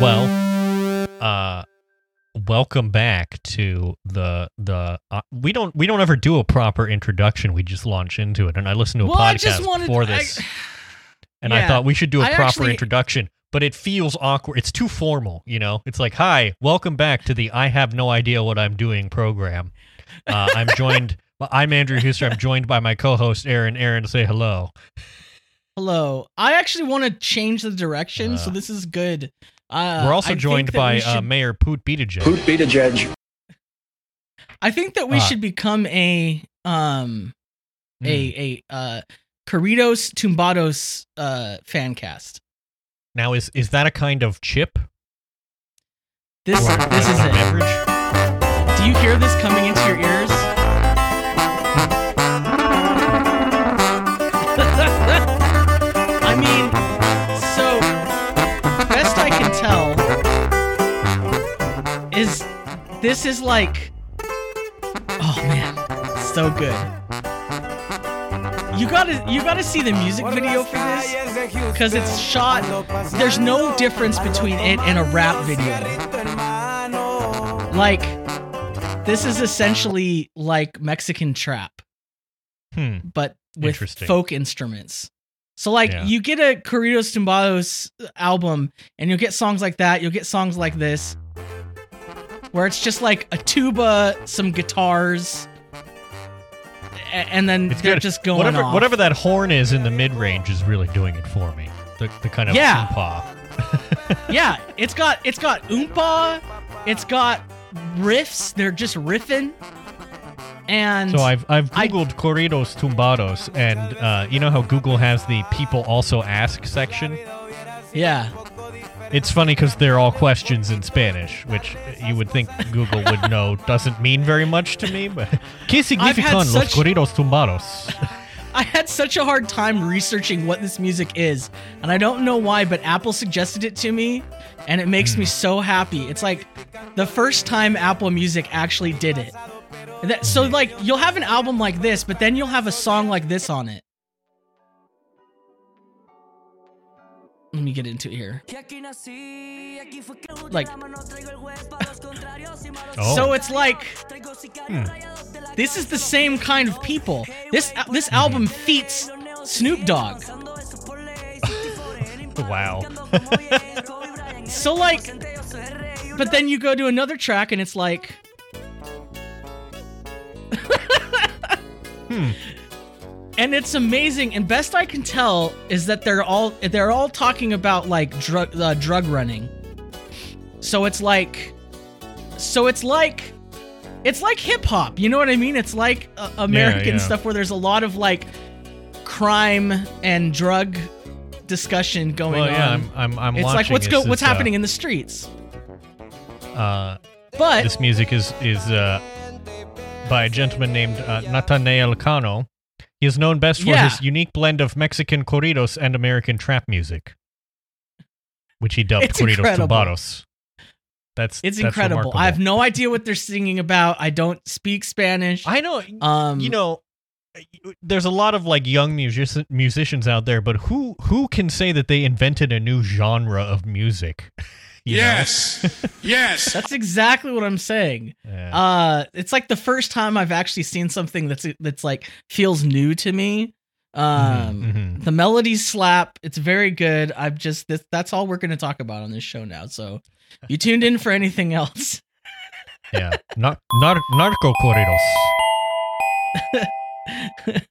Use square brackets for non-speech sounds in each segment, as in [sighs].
Well, uh, welcome back to the the. Uh, we don't we don't ever do a proper introduction. We just launch into it, and I listened to a Well, I podcast just wanted- before I- this, and I Yeah. thought we should do a I proper actually- introduction. But it feels awkward. It's too formal, you know. It's like, "Hi, welcome back to the I have no idea what I'm doing program." Uh, I'm joined. [laughs] I'm Andrew Huster. I'm joined by my co-host Aaron. Aaron, say hello. Hello. I actually want to change the direction, so Uh, this is good. Uh, We're also I joined by we uh, Mayor Poot Buttigieg. Poot Buttigieg. I think that we uh, should become a um Hmm. a a uh Corridos Tumbados uh fan cast. Now, is is that a kind of chip? This Or this is a it. beverage? Do you hear this coming into your ears? This is like oh man, so good. You gotta you gotta see the music video for this because it's shot. There's no difference between it and a rap video. Like, this is essentially like Mexican trap, Hmm. but with folk instruments. So, like, Yeah. you get a Corridos Tumbados album, and you'll get songs like that. You'll get songs like this, where it's just like a tuba, some guitars, and then It's they're good. just going whatever off. whatever that horn is in the mid range is really doing it for me. The the kind of Yeah. oompa. [laughs] yeah, it's got it's got oompa, it's got riffs. They're just riffing, and So I've I've I- googled corridos tumbados, and uh, you know how Google has the people also ask section. yeah, It's funny because they're all questions in Spanish, which you would think Google would [laughs] know doesn't mean very much to me. But [laughs] ¿Qué significan los corridos tumbados? [laughs] I had such a hard time researching what this music is, and I don't know why, but Apple suggested it to me, and it makes me Hmm. so happy. It's like the first time Apple Music actually did it. That, so like you'll have an album like this, but then you'll have a song like this on it. Let me get into it here. Like, Oh, so it's like Hmm. this is the same kind of people. This this album feats Snoop Dogg. wow. So like, but then you go to another track and it's like, Hmm. And it's amazing. And best I can tell is that they're all they're all talking about like drug uh, drug running. So it's like, so it's like, it's like hip hop. You know what I mean? It's like uh, American yeah. stuff where there's a lot of like crime and drug discussion going Well, yeah, on. I'm I'm, I'm it's like what's go what's uh, happening in the streets. Uh, But this music is is uh, by a gentleman named uh, Nathaniel Cano. He is known best for Yeah. his unique blend of Mexican corridos and American trap music, which he dubbed It's corridos incredible. tumbados. That's It's that's incredible. remarkable. I have no idea what they're singing about. I don't speak Spanish. I know. um, you know, there's a lot of like young music- musicians out there, but who who can say that they invented a new genre of music? [laughs] Yes. [laughs] yes. that's exactly what I'm saying. Yeah. Uh, it's like the first time I've actually seen something that's that's like feels new to me. Um, mhm. the melodies slap. It's very good. I've just this, that's all we're going to talk about on this show now. So, you tuned in for anything else? yeah, Nar- nar- narco corridos. [laughs]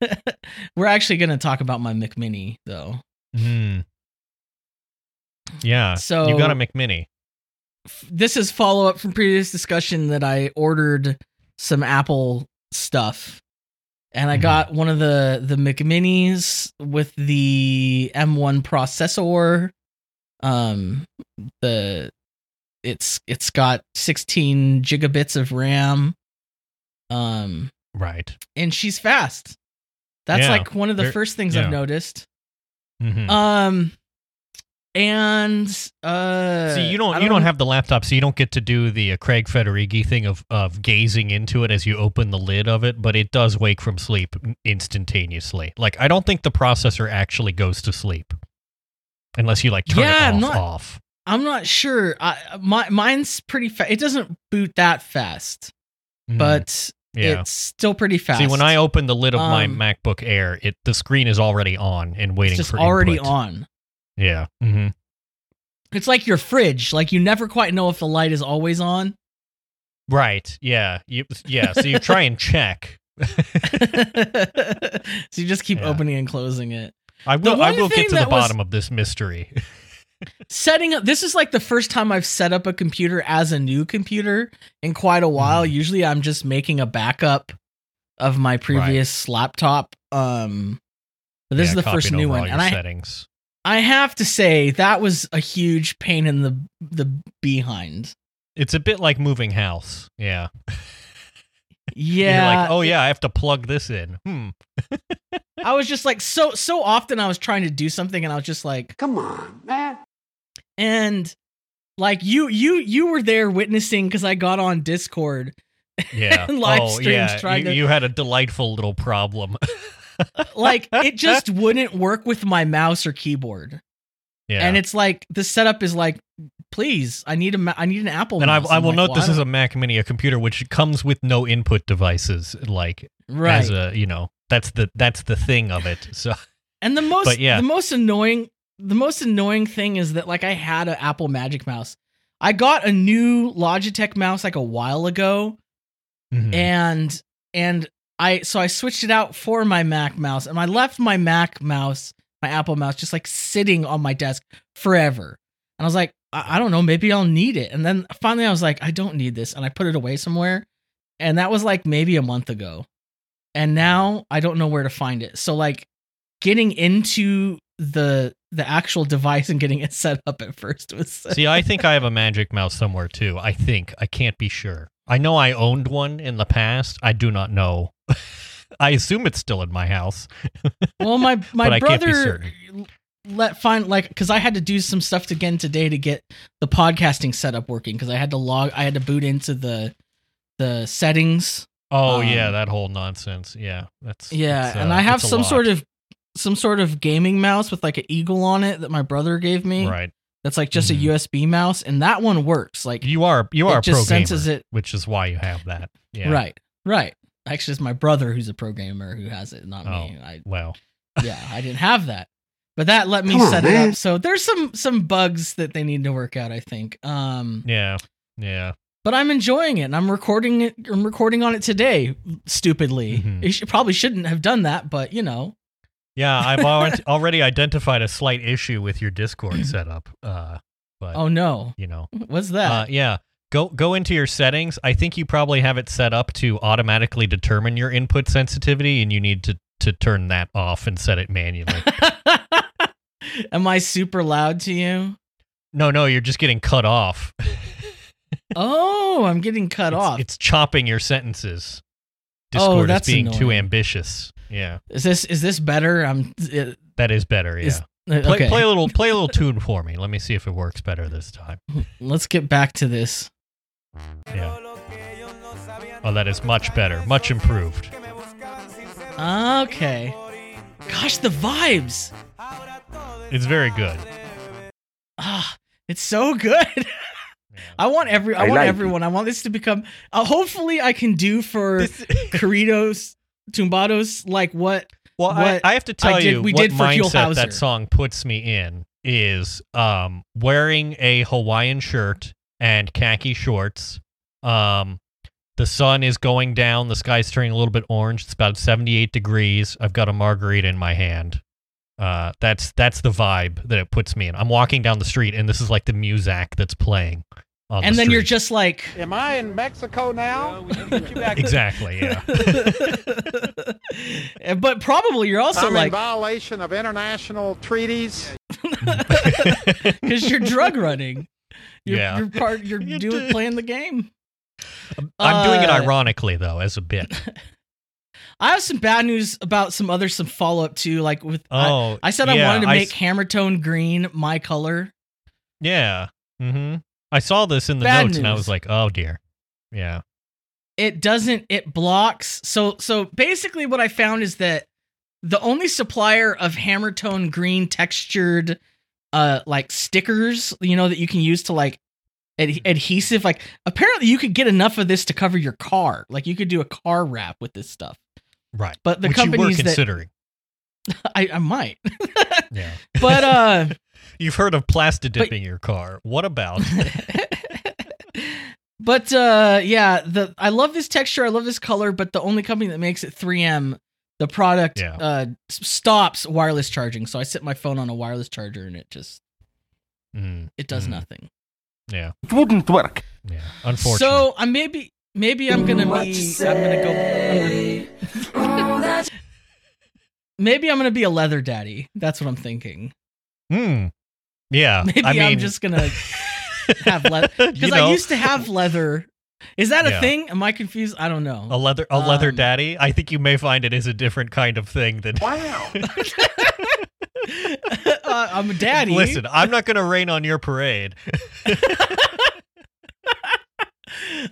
we're actually going to talk about my McMini though. Hmm. Yeah. So- you got a McMini. this is follow up from previous discussion that I ordered some Apple stuff. And I Mhm. got one of the the McMinis with the M1 processor. Um the it's it's got 16 gigabits of RAM. Um Right. and she's fast. That's Yeah, like one of the first things yeah. I've noticed. Mhm. Um and uh See, you don't, I you don't have the laptop, so you don't get to do the uh, Craig Federighi thing of of gazing into it as you open the lid of it, but it does wake from sleep instantaneously. Like I don't think the processor actually goes to sleep unless you like turn Yeah, it off not- off. I'm not sure. I, my mine's pretty fast. It doesn't boot that fast, Mhm. but yeah. it's still pretty fast. See, when I open the lid of my Um, MacBook Air, it the screen is already on and waiting it's just for already input. on. Yeah. hmm It's like your fridge. Like you never quite know if the light is always on. Right. Yeah. You, yeah. So you try and check. [laughs] so you just keep Yeah. opening and closing it. I will. I will get to the bottom of this mystery. [laughs] Setting up this is like the first time I've set up a computer as a new computer in quite a while. Mhm. Usually I'm just making a backup of my previous laptop. Um but this Yeah, is the first new one. your And I settings. I have to say that was a huge pain in the the behind. It's a bit like moving house. Yeah. Yeah. [laughs] You're like, oh yeah, I have to plug this in. Hmm. I was just like so so often I was trying to do something and I was just like Come on, man. and like you you you were there witnessing because I got on Discord. [laughs] Yeah. And live oh streams yeah. trying You, to- you had a delightful little problem. [laughs] Like it just wouldn't work with my mouse or keyboard. yeah. And it's like the setup is like, please, I need a ma- I need an Apple. and I. I will like, note well, this is a Mac Mini, a computer which comes with no input devices. Like right. as a, you know, that's the that's the thing of it. So And the most But yeah. the most annoying the most annoying thing is that like I had an Apple Magic Mouse. I got a new Logitech mouse like a while ago mhm. and and I so I switched it out for my Mac mouse and I left my Mac mouse, my Apple mouse just like sitting on my desk forever. And I was like, I, I don't know, maybe I'll need it. And then finally I was like, I don't need this and I put it away somewhere. And that was like maybe a month ago. And now I don't know where to find it. So like getting into the the actual device and getting it [laughs] set up at first was See, I think I have a Magic Mouse somewhere too. I think I can't be sure. I know I owned one in the past. I do not know. I assume it's still in my house. Well, my [laughs] my But I can't be brother let find like because I had to do some stuff again today to get the podcasting setup working because I had to log I had to boot into the the settings. Oh Um, yeah, that whole nonsense. Yeah, that's Yeah, and uh, I have some lot. sort of some sort of gaming mouse with like an eagle on it that my brother gave me. right. That's like just Mhm. a USB mouse, and that one works. Like You are you it are a just pro senses it. which is why you have that. Yeah. Right, right. Actually, it's my brother who's a programmer who has it, not me. I Well, yeah, I didn't have that. But that let me Come on, set it man. up. So there's some some bugs that they need to work out, I think. Um yeah, yeah. but I'm enjoying it and I'm recording it I'm recording on it today stupidly. Mhm. You should, probably shouldn't have done that, but you know. Yeah, I've [laughs] already already identified a slight issue with your Discord setup. Uh, but Oh no. you know, What's that? uh, yeah. Go go into your settings. I think you probably have it set up to automatically determine your input sensitivity, and you need to to turn that off and set it manually. [laughs] Am I super loud to you? no, no, you're just getting cut off. Oh, I'm getting cut it's, off. It's chopping your sentences. Oh, Discord that's is being too ambitious. Yeah, Is this is this better? I'm uh, that is better. Yeah. Is- Play, okay. play a little play a little tune for me. Let me see if it works better this time. [laughs] Let's get back to this. Yeah. Oh, that is much better, much improved. Okay. Gosh, the vibes. It's very good. Ah, it's so good. [laughs] I want every I, I want like it. everyone. I want this to become uh, hopefully I can do for This- [laughs] Corridos Tumbados like what well, I, what I have to tell did- you we what did for Huell mindset Howser. that song puts me in is um wearing a Hawaiian shirt and khaki shorts. Um, the sun is going down. The sky's turning a little bit orange. It's about 78 degrees. I've got a margarita in my hand. Uh, that's that's the vibe that it puts me in. I'm walking down the street, and this is like the muzak that's playing. On and the then you're just like Am I in Mexico now? exactly yeah. [laughs] but probably you're also I'm in like violation of international treaties. [laughs] because you're drug running. You're, Yeah. you're part. You're [laughs] You doing do. playing the game. I'm doing it Uh, ironically though, as a bit. [laughs] I have some bad news about some other some follow up too. Like with Oh, I said I wanted to make s- Hammertone green my color. Yeah. Mm-hmm. I saw this in the Bad notes and I was like, oh dear. Yeah. It doesn't. It blocks. So so basically, what I found is that the only supplier of Hammertone green textured uh like stickers, you know, that you can use to like ad- adhesive. Like apparently you could get enough of this to cover your car. Like you could do a car wrap with this stuff. Right. But the Which were companies that considering. [laughs] I, I might, [laughs] Yeah. but uh. [laughs] You've heard of plastic dipping your car. What about? but uh yeah, the I love this texture, I love this color, but the only company that makes it 3M, the product Yeah. uh stops wireless charging. So I set my phone on a wireless charger and it just Mm, it does Mhm. nothing. yeah. It wouldn't work. Yeah. Unfortunate. So I maybe maybe I'm gonna be I'm gonna go I'm gonna- [laughs] maybe I'm gonna be a leather daddy. That's what I'm thinking. Hmm. Yeah. [laughs] Maybe I mean, I'm just gonna [laughs] have leather you because I used to have leather. Is that a Yeah. thing? Am I confused? I don't know. a leather a leather Um, daddy. I think you may find it is a different kind of thing than. Wow. [laughs] uh, I'm a daddy. Listen, I'm not going to rain on your parade. [laughs]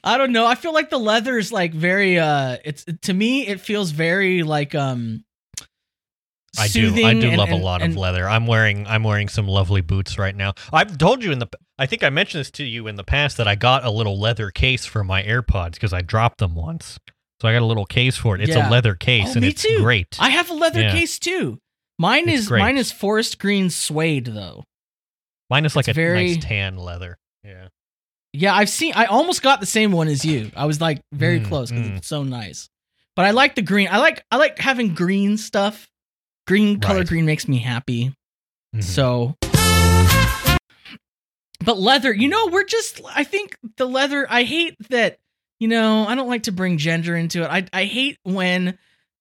I don't know. I feel like the leather is like very uh it's to me it feels very like um I do. I soothing do and- love a lot and- of leather. I'm wearing. I'm wearing some lovely boots right now. I've told you in the. I think I mentioned this to you in the past that I got a little leather case for my AirPods because I dropped them once. So I got a little case for it. It's Yeah. a leather case Oh, and it's too. great. I have a leather Yeah. case too. Mine It's is great. mine is forest green suede though. Mine is like it's a very- nice tan leather. Yeah. Yeah, I've seen. I almost got the same one as you. I was like very Mm, close because mm. it's so nice. But I like the green. I like I like having green stuff. Green color Right. green makes me happy. Mhm. So, but leather, you know, we're just. I think the leather. I hate that. You know, I don't like to bring gender into it. I I hate when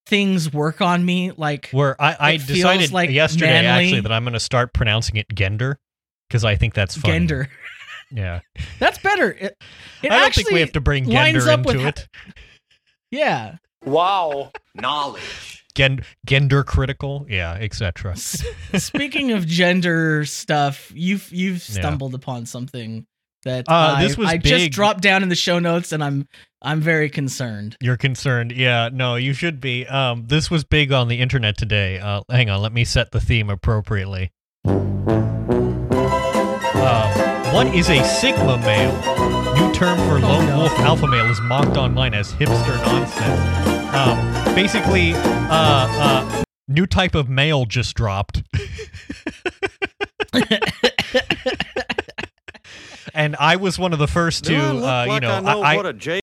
things work on me. Like Where I, I decided like yesterday manly. actually that I'm going to start pronouncing it gender because I think that's funny. gender. [laughs] Yeah. That's better. It, it I don't think we have to bring gender up with into ha- it. Yeah. Wow. Knowledge. Gen- gender critical. Yeah, etc. Speaking of gender stuff, you've you've Yeah. stumbled upon something that Uh, I, this was I just dropped down in the show notes, and I'm I'm very concerned. You're concerned. Yeah, no, you should be. Um, this was big on the internet today. Uh, hang on, let me set the theme appropriately. Um, what is a Sigma male? New term for lone no. wolf alpha male is mocked online as hipster nonsense. Um, basically, uh, uh, new type of mail just dropped. and I was one of the first to, uh, you know, I I, I, a J.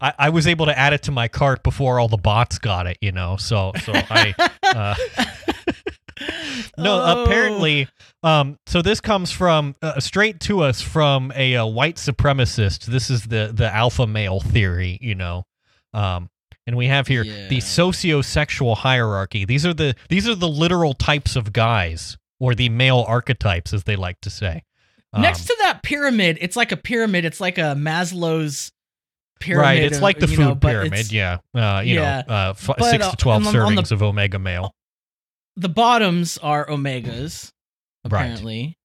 I, I was able to add it to my cart before all the bots got it, you know. So so I uh, [laughs] no Oh. apparently um so this comes from uh, straight to us from a, uh white supremacist. This is the the alpha male theory, you know. Um and we have here Yeah. the sociosexual hierarchy. These are the these are the literal types of guys or the male archetypes as they like to say. Um, Next to that pyramid, it's like a pyramid. It's like a Maslow's pyramid. right, it's of- like the food know, pyramid, yeah. Uh, you Yeah. know, uh, f- But, six uh, to twelve the- on the- servings of omega male. The bottoms are omegas, Right. apparently.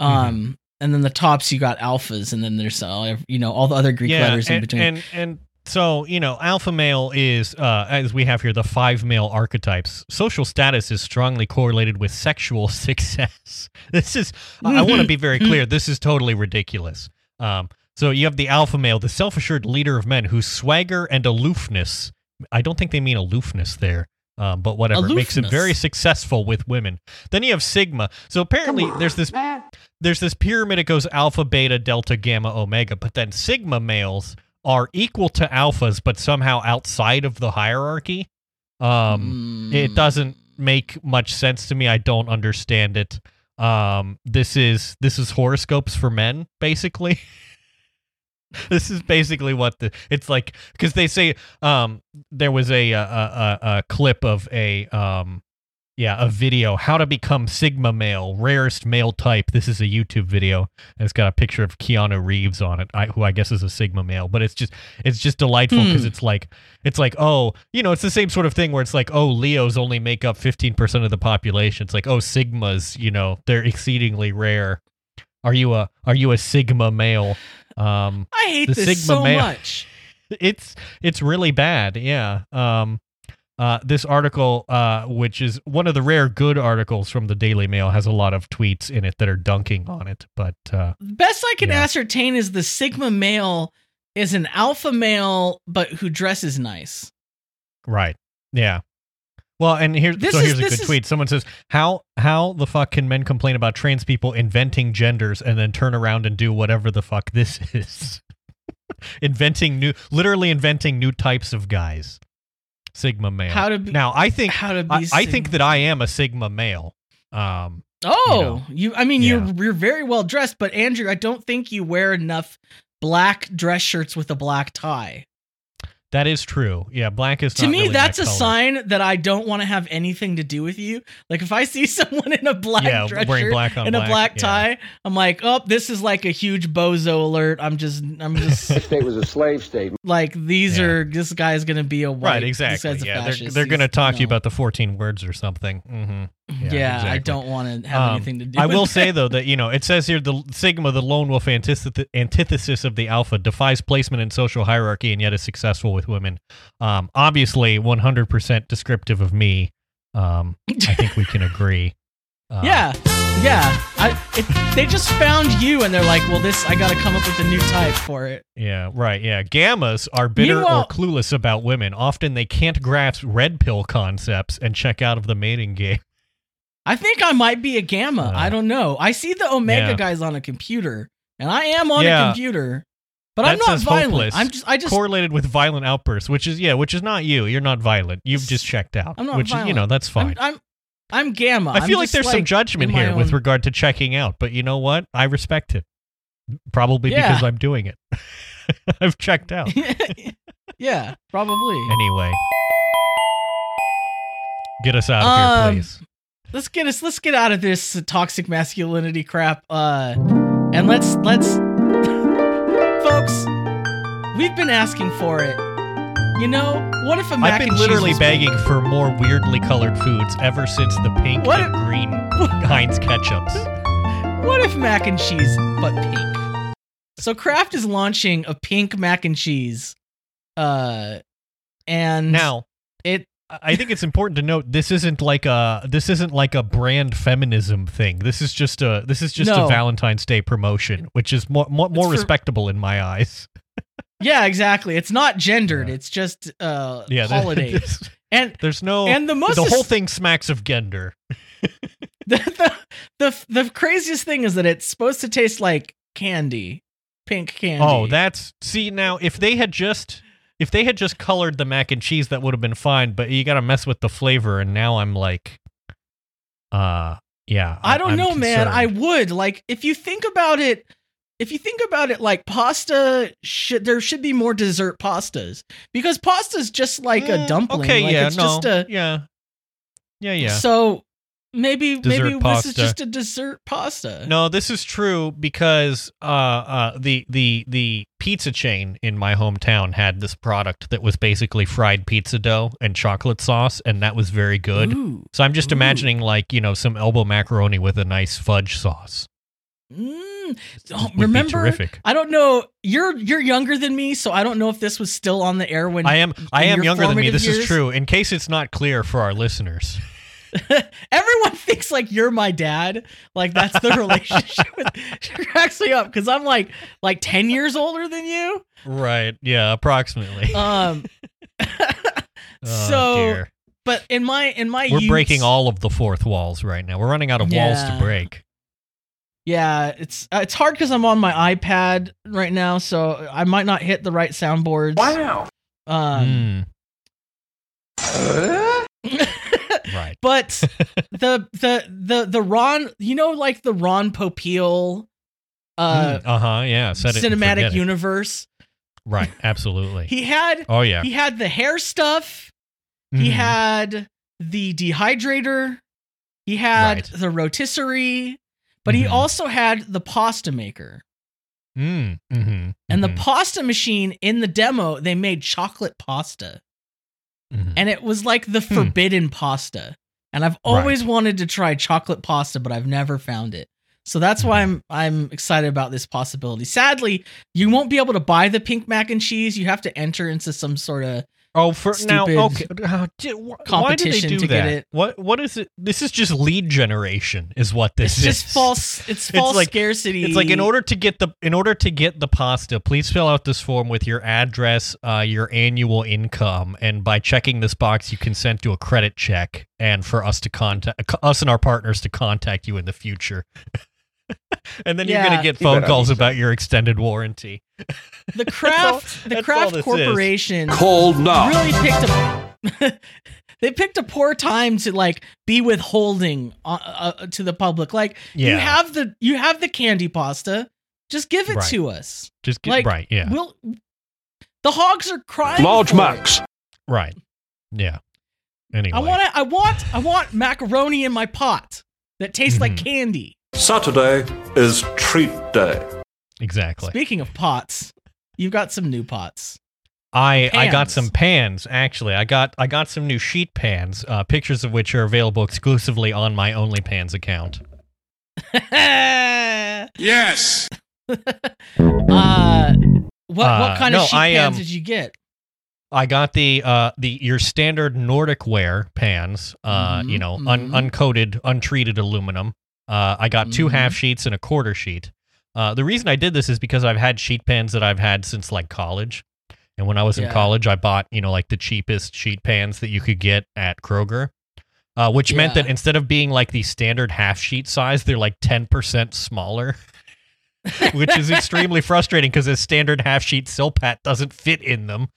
Um, and then the tops you got alphas, and then there's uh, you know all the other Greek letters and, in between. And and so you know, alpha male is uh, as we have here the five male archetypes. Social status is strongly correlated with sexual [laughs] success. This is I want to be very [laughs] clear. This is totally ridiculous. Um, so you have the alpha male, the self-assured leader of men, whose swagger and aloofness. I don't think they mean aloofness there. Um, but whatever makes him very successful with women. Then you have Sigma. So apparently, there's this Man. there's this pyramid it goes alpha beta delta gamma omega but then sigma males are equal to alphas but somehow outside of the hierarchy um it Mm. doesn't make much sense to me. I don't understand it. Um this is this is horoscopes for men basically. [laughs] This is basically what the it's like because they say um there was a a, a a clip of a um yeah a video how to become sigma male rarest male type this is a youtube video and it's got a picture of keanu reeves on it I, who i guess is a sigma male but it's just it's just delightful because Hmm. it's like it's like oh you know it's the same sort of thing where it's like oh leos only make up 15% of the population it's like oh sigmas you know they're exceedingly rare are you a are you a sigma male um I hate the this Sigma so male. much. [laughs] it's it's really bad yeah um uh, this article, uh, which is one of the rare good articles from the Daily Mail, has a lot of tweets in it that are dunking on it. But uh, Best I can Yeah. ascertain is the Sigma male is an alpha male, but who dresses nice. right, yeah. Well, and here's This so is- here's a good is- tweet. Someone says, "How how the fuck can men complain about trans people inventing genders and then turn around and do whatever the fuck this [laughs] is? [laughs] inventing new, literally inventing new types of guys. Sigma male. How to be now? I think how to be I, I think that I am a Sigma male. Um, Oh, you, I mean Yeah. you're you're very well dressed, but Andrew, I don't think you wear enough black dress shirts with a black tie. That is true. Yeah, black is to not me really that's my a color. sign that I don't want to have anything to do with you. Like if I see [laughs] someone in a black Yeah, dress wearing shirt black on and a black yeah. tie, I'm like, "Oh, this is like a huge bozo alert." I'm just I'm just [laughs] state was a slave state. like these Yeah. are this guy's going to be a white Right, exactly. Yeah, they're, they're going to talk to you about the 14 words or something. hmm Yeah, yeah, I don't want to have Um, anything to do with it. I will that. say though that you know it says here the sigma, the lone wolf antith- antithesis of the alpha, defies placement in social hierarchy and yet is successful with women. Um, obviously, 100% descriptive of me. Um, I think we can [laughs] agree. Uh, Yeah, yeah. I it, they just found you and they're like, well, this I got to come up with a new type for it. Yeah, right. Yeah. Gammas are bitter Meanwhile- or clueless about women. Often they can't grasp red pill concepts and check out of the mating game. I think I might be a gamma. Uh, I don't know. I see the omega yeah. guys on a computer, and I am on Yeah. a computer, but I'm not violent. hopeless. I'm just I just Correlated with violent outbursts, which is yeah, which is not you. You're not violent. You've just checked out. I'm not which is you know that's fine. I'm, I'm I'm gamma. I feel like there's some judgment here with regard to checking out, but you know what? I respect it. Probably Yeah. because I'm doing it. [laughs] I've checked out. [laughs] yeah, probably. Anyway. Get us out of Um, here, please. Let's get us let's get out of this toxic masculinity crap uh and let's let's [laughs] folks we've been asking for it. You know what if a mac I've been and cheese literally begging for more weirdly colored foods ever since the pink What and if- green [laughs] Heinz ketchups. what if mac and cheese but pink? So kraft is launching a pink mac and cheese uh and Now, it I think it's important to note this isn't like a this isn't like a brand feminism thing. This is just a this is just No. a Valentine's Day promotion, which is more more, more for- respectable in my eyes. [laughs] yeah exactly it's not gendered Yeah. it's just uh Yeah, holiday and there's no and the most the whole thing smacks of gender. [laughs] the, the the the craziest thing is that it's supposed to taste like candy, pink candy. Oh, that's see now if they had just if they had just colored the mac and cheese that would have been fine, but you got to mess with the flavor and now I'm like uh yeah. I don't I'm know, man. I would like if you think about it. If you think about it, like pasta, should there should be more dessert pastas because pasta's just like a Mm, dumpling. Okay, like, yeah, it's no. just a yeah. Yeah, yeah. So maybe Dessert maybe this is just a dessert pasta. No, this is true because uh, uh, the the the pizza chain in my hometown had this product that was basically fried pizza dough and chocolate sauce, and that was very good. Ooh. So I'm just Ooh. imagining like you know some elbow macaroni with a nice fudge sauce. Mm. Oh, be remember, terrific. I don't know. You're you're younger than me, so I don't know if this was still on the air when I am I am younger than me. This is true. In case it's not clear for our listeners. [laughs] Everyone thinks like you're my dad. Like that's the [laughs] relationship. With, [laughs] it cracks me up because I'm like like ten years older than you. Right. Yeah. Approximately. Um. Oh, so, dear. but in my in my we're youths- breaking all of the fourth walls right now. We're running out of walls to break. Yeah, it's uh, it's hard because I'm on my iPad right now, so I might not hit the right soundboards. Wow. Um. Mm, right. But [laughs] the the the the Ron, you know, like the Ron Popeil uh uh huh. Yeah. Set cinematic forget it. universe. Right. Absolutely. [laughs] He had oh yeah. he had the hair stuff. He Mhm. had the dehydrator. He had Right. the rotisserie, but he Mhm. also had the pasta maker. Mm, mhm, And the mhm, pasta machine in the demo, they made chocolate pasta. Mhm. And it was like the Hmm. forbidden pasta. And I've always wanted to try chocolate pasta, but I've never found it. So that's why I'm I'm excited about this possibility. Sadly, you won't be able to buy the pink mac and cheese. You have to enter into some sort of Oh, for now, okay. Uh, di- wh- why do they do to that? get it. What what is it? This is just lead generation, is what this is. It's just false. [laughs] It's false like- scarcity. It's like in order to get the in order to get the pasta, please fill out this form with your address, uh, your annual income, and by checking this box, you consent to a credit check, and for us to contact us and our partners to contact you in the future. [laughs] and then you're gonna get phone calls about your extended warranty. The [laughs] Kraft. the that's all Kraft this is. corporation Cold now. really picked a. [laughs] they picked a poor time to like be withholding uh, uh, to the public. Like you have the you have the candy pasta, just give it Right. to us. Just get like, right, yeah, We'll. The hogs are crying. Large for it. Max. right, yeah. Anyway, I want I want I want macaroni in my pot that tastes like Mhm. candy. Saturday is treat day. Exactly. Speaking of pots, you've got some new pots. I I got some pans actually. I got I got some new sheet pans, uh, pictures of which are available exclusively on my OnlyPans account. [laughs] uh, Yes. what what Uh, kind no, of sheet I, pans um, did you get? I got the uh the your standard Nordic ware pans, uh Mhm, you know, un- mhm. uncoated, untreated aluminum. Uh, I got two Mhm. half sheets and a quarter sheet. Uh, the reason I did this is because I've had sheet pans that I've had since like college, and when I was in college, I bought you know like the cheapest sheet pans that you could get at Kroger. Uh, which meant that instead of being like the standard half sheet size, they're like 10% smaller, [laughs] which is [laughs] extremely frustrating because a standard half sheet Silpat doesn't fit in them.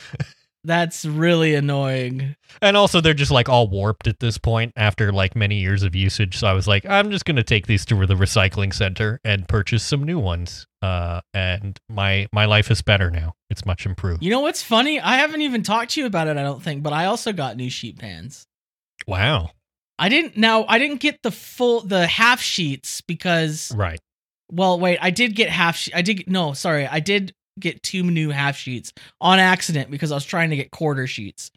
That's really annoying. And also, they're just like all warped at this point after like many years of usage. So I was like, I'm just gonna take these to the recycling center and purchase some new ones. Uh, and my my life is better now. It's much improved. You know what's funny? I haven't even talked to you about it, I don't think, but I also got new sheet pans. Wow. I didn't now I didn't get the full the half sheets because Right. well wait, I did get half she- I did no, sorry. I did get two new half sheets on accident because I was trying to get quarter sheets.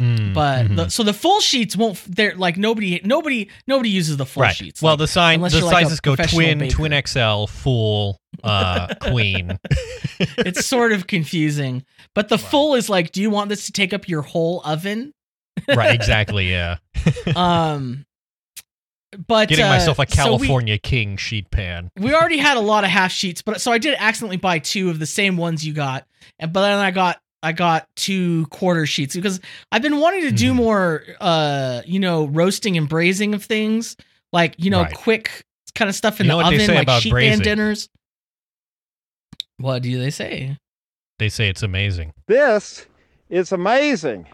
Mm, But mhm. the, so the full sheets won't they're like nobody nobody nobody uses the full right. sheets. well, Like, the sign the you're like sizes go twin, baker. twin XL, full, [laughs] uh, queen. [laughs] it's sort of confusing. But the full is like, do you want this to take up your whole oven? right. Exactly. [laughs] Yeah. Um but Getting uh, myself a so we- California King sheet pan. we already had a lot of half sheets, but so I did accidentally buy two of the same ones you got, and but then I got I got two quarter sheets because I've been wanting to do Mhm. more, uh, you know, roasting and braising of things, like you know, Right. quick kind of stuff in You know the oven, like sheet braising? pan dinners. What do they say? They say it's amazing. This is amazing.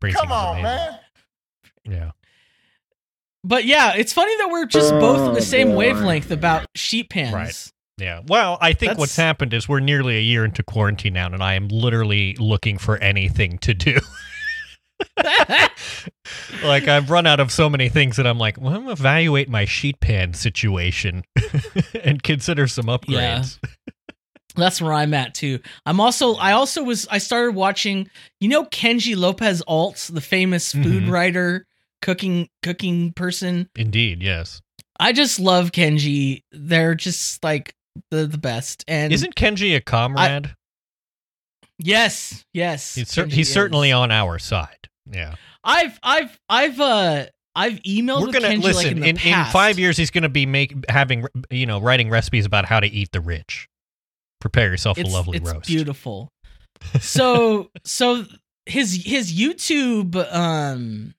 Braising on, amazing. Yeah. But yeah, it's funny that we're just both on the same wavelength about sheet pans. Right. Yeah. Well, I think what's happened is we're nearly a year into quarantine now, and I am literally looking for anything to do. [laughs] like I've run out of so many things that I'm like, well, I'm gonna evaluate my sheet pan situation [laughs] and consider some upgrades. Yeah. [laughs] That's where I'm at too. I'm also I also was I started watching you know Kenji Lopez Alt, the famous food Mhm. writer, cooking cooking person. Indeed, yes. I just love Kenji. They're just like the the best. And Isn't Kenji a comrade? yes, yes. he's cer- he's certainly on our side. Yeah. I've I've I've uh I've emailed We're gonna Kenji listen like in in, in five years. He's gonna be make having you know writing recipes about how to eat the rich. Prepare yourself it's, a lovely it's roast. beautiful. [laughs] So so his his YouTube um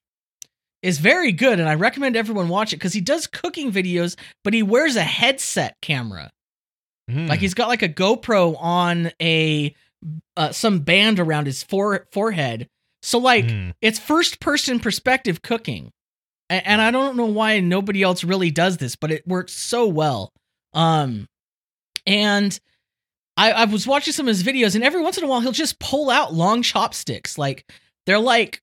is very good and I recommend everyone watch it because he does cooking videos, but he wears a headset camera. Mm. Like he's got like a GoPro on a uh, some band around his fore- forehead. So like Mm. it's first person perspective cooking. A- And I don't know why nobody else really does this, but it works so well. Um and I, I was watching some of his videos, and every once in a while he'll just pull out long chopsticks. Like they're like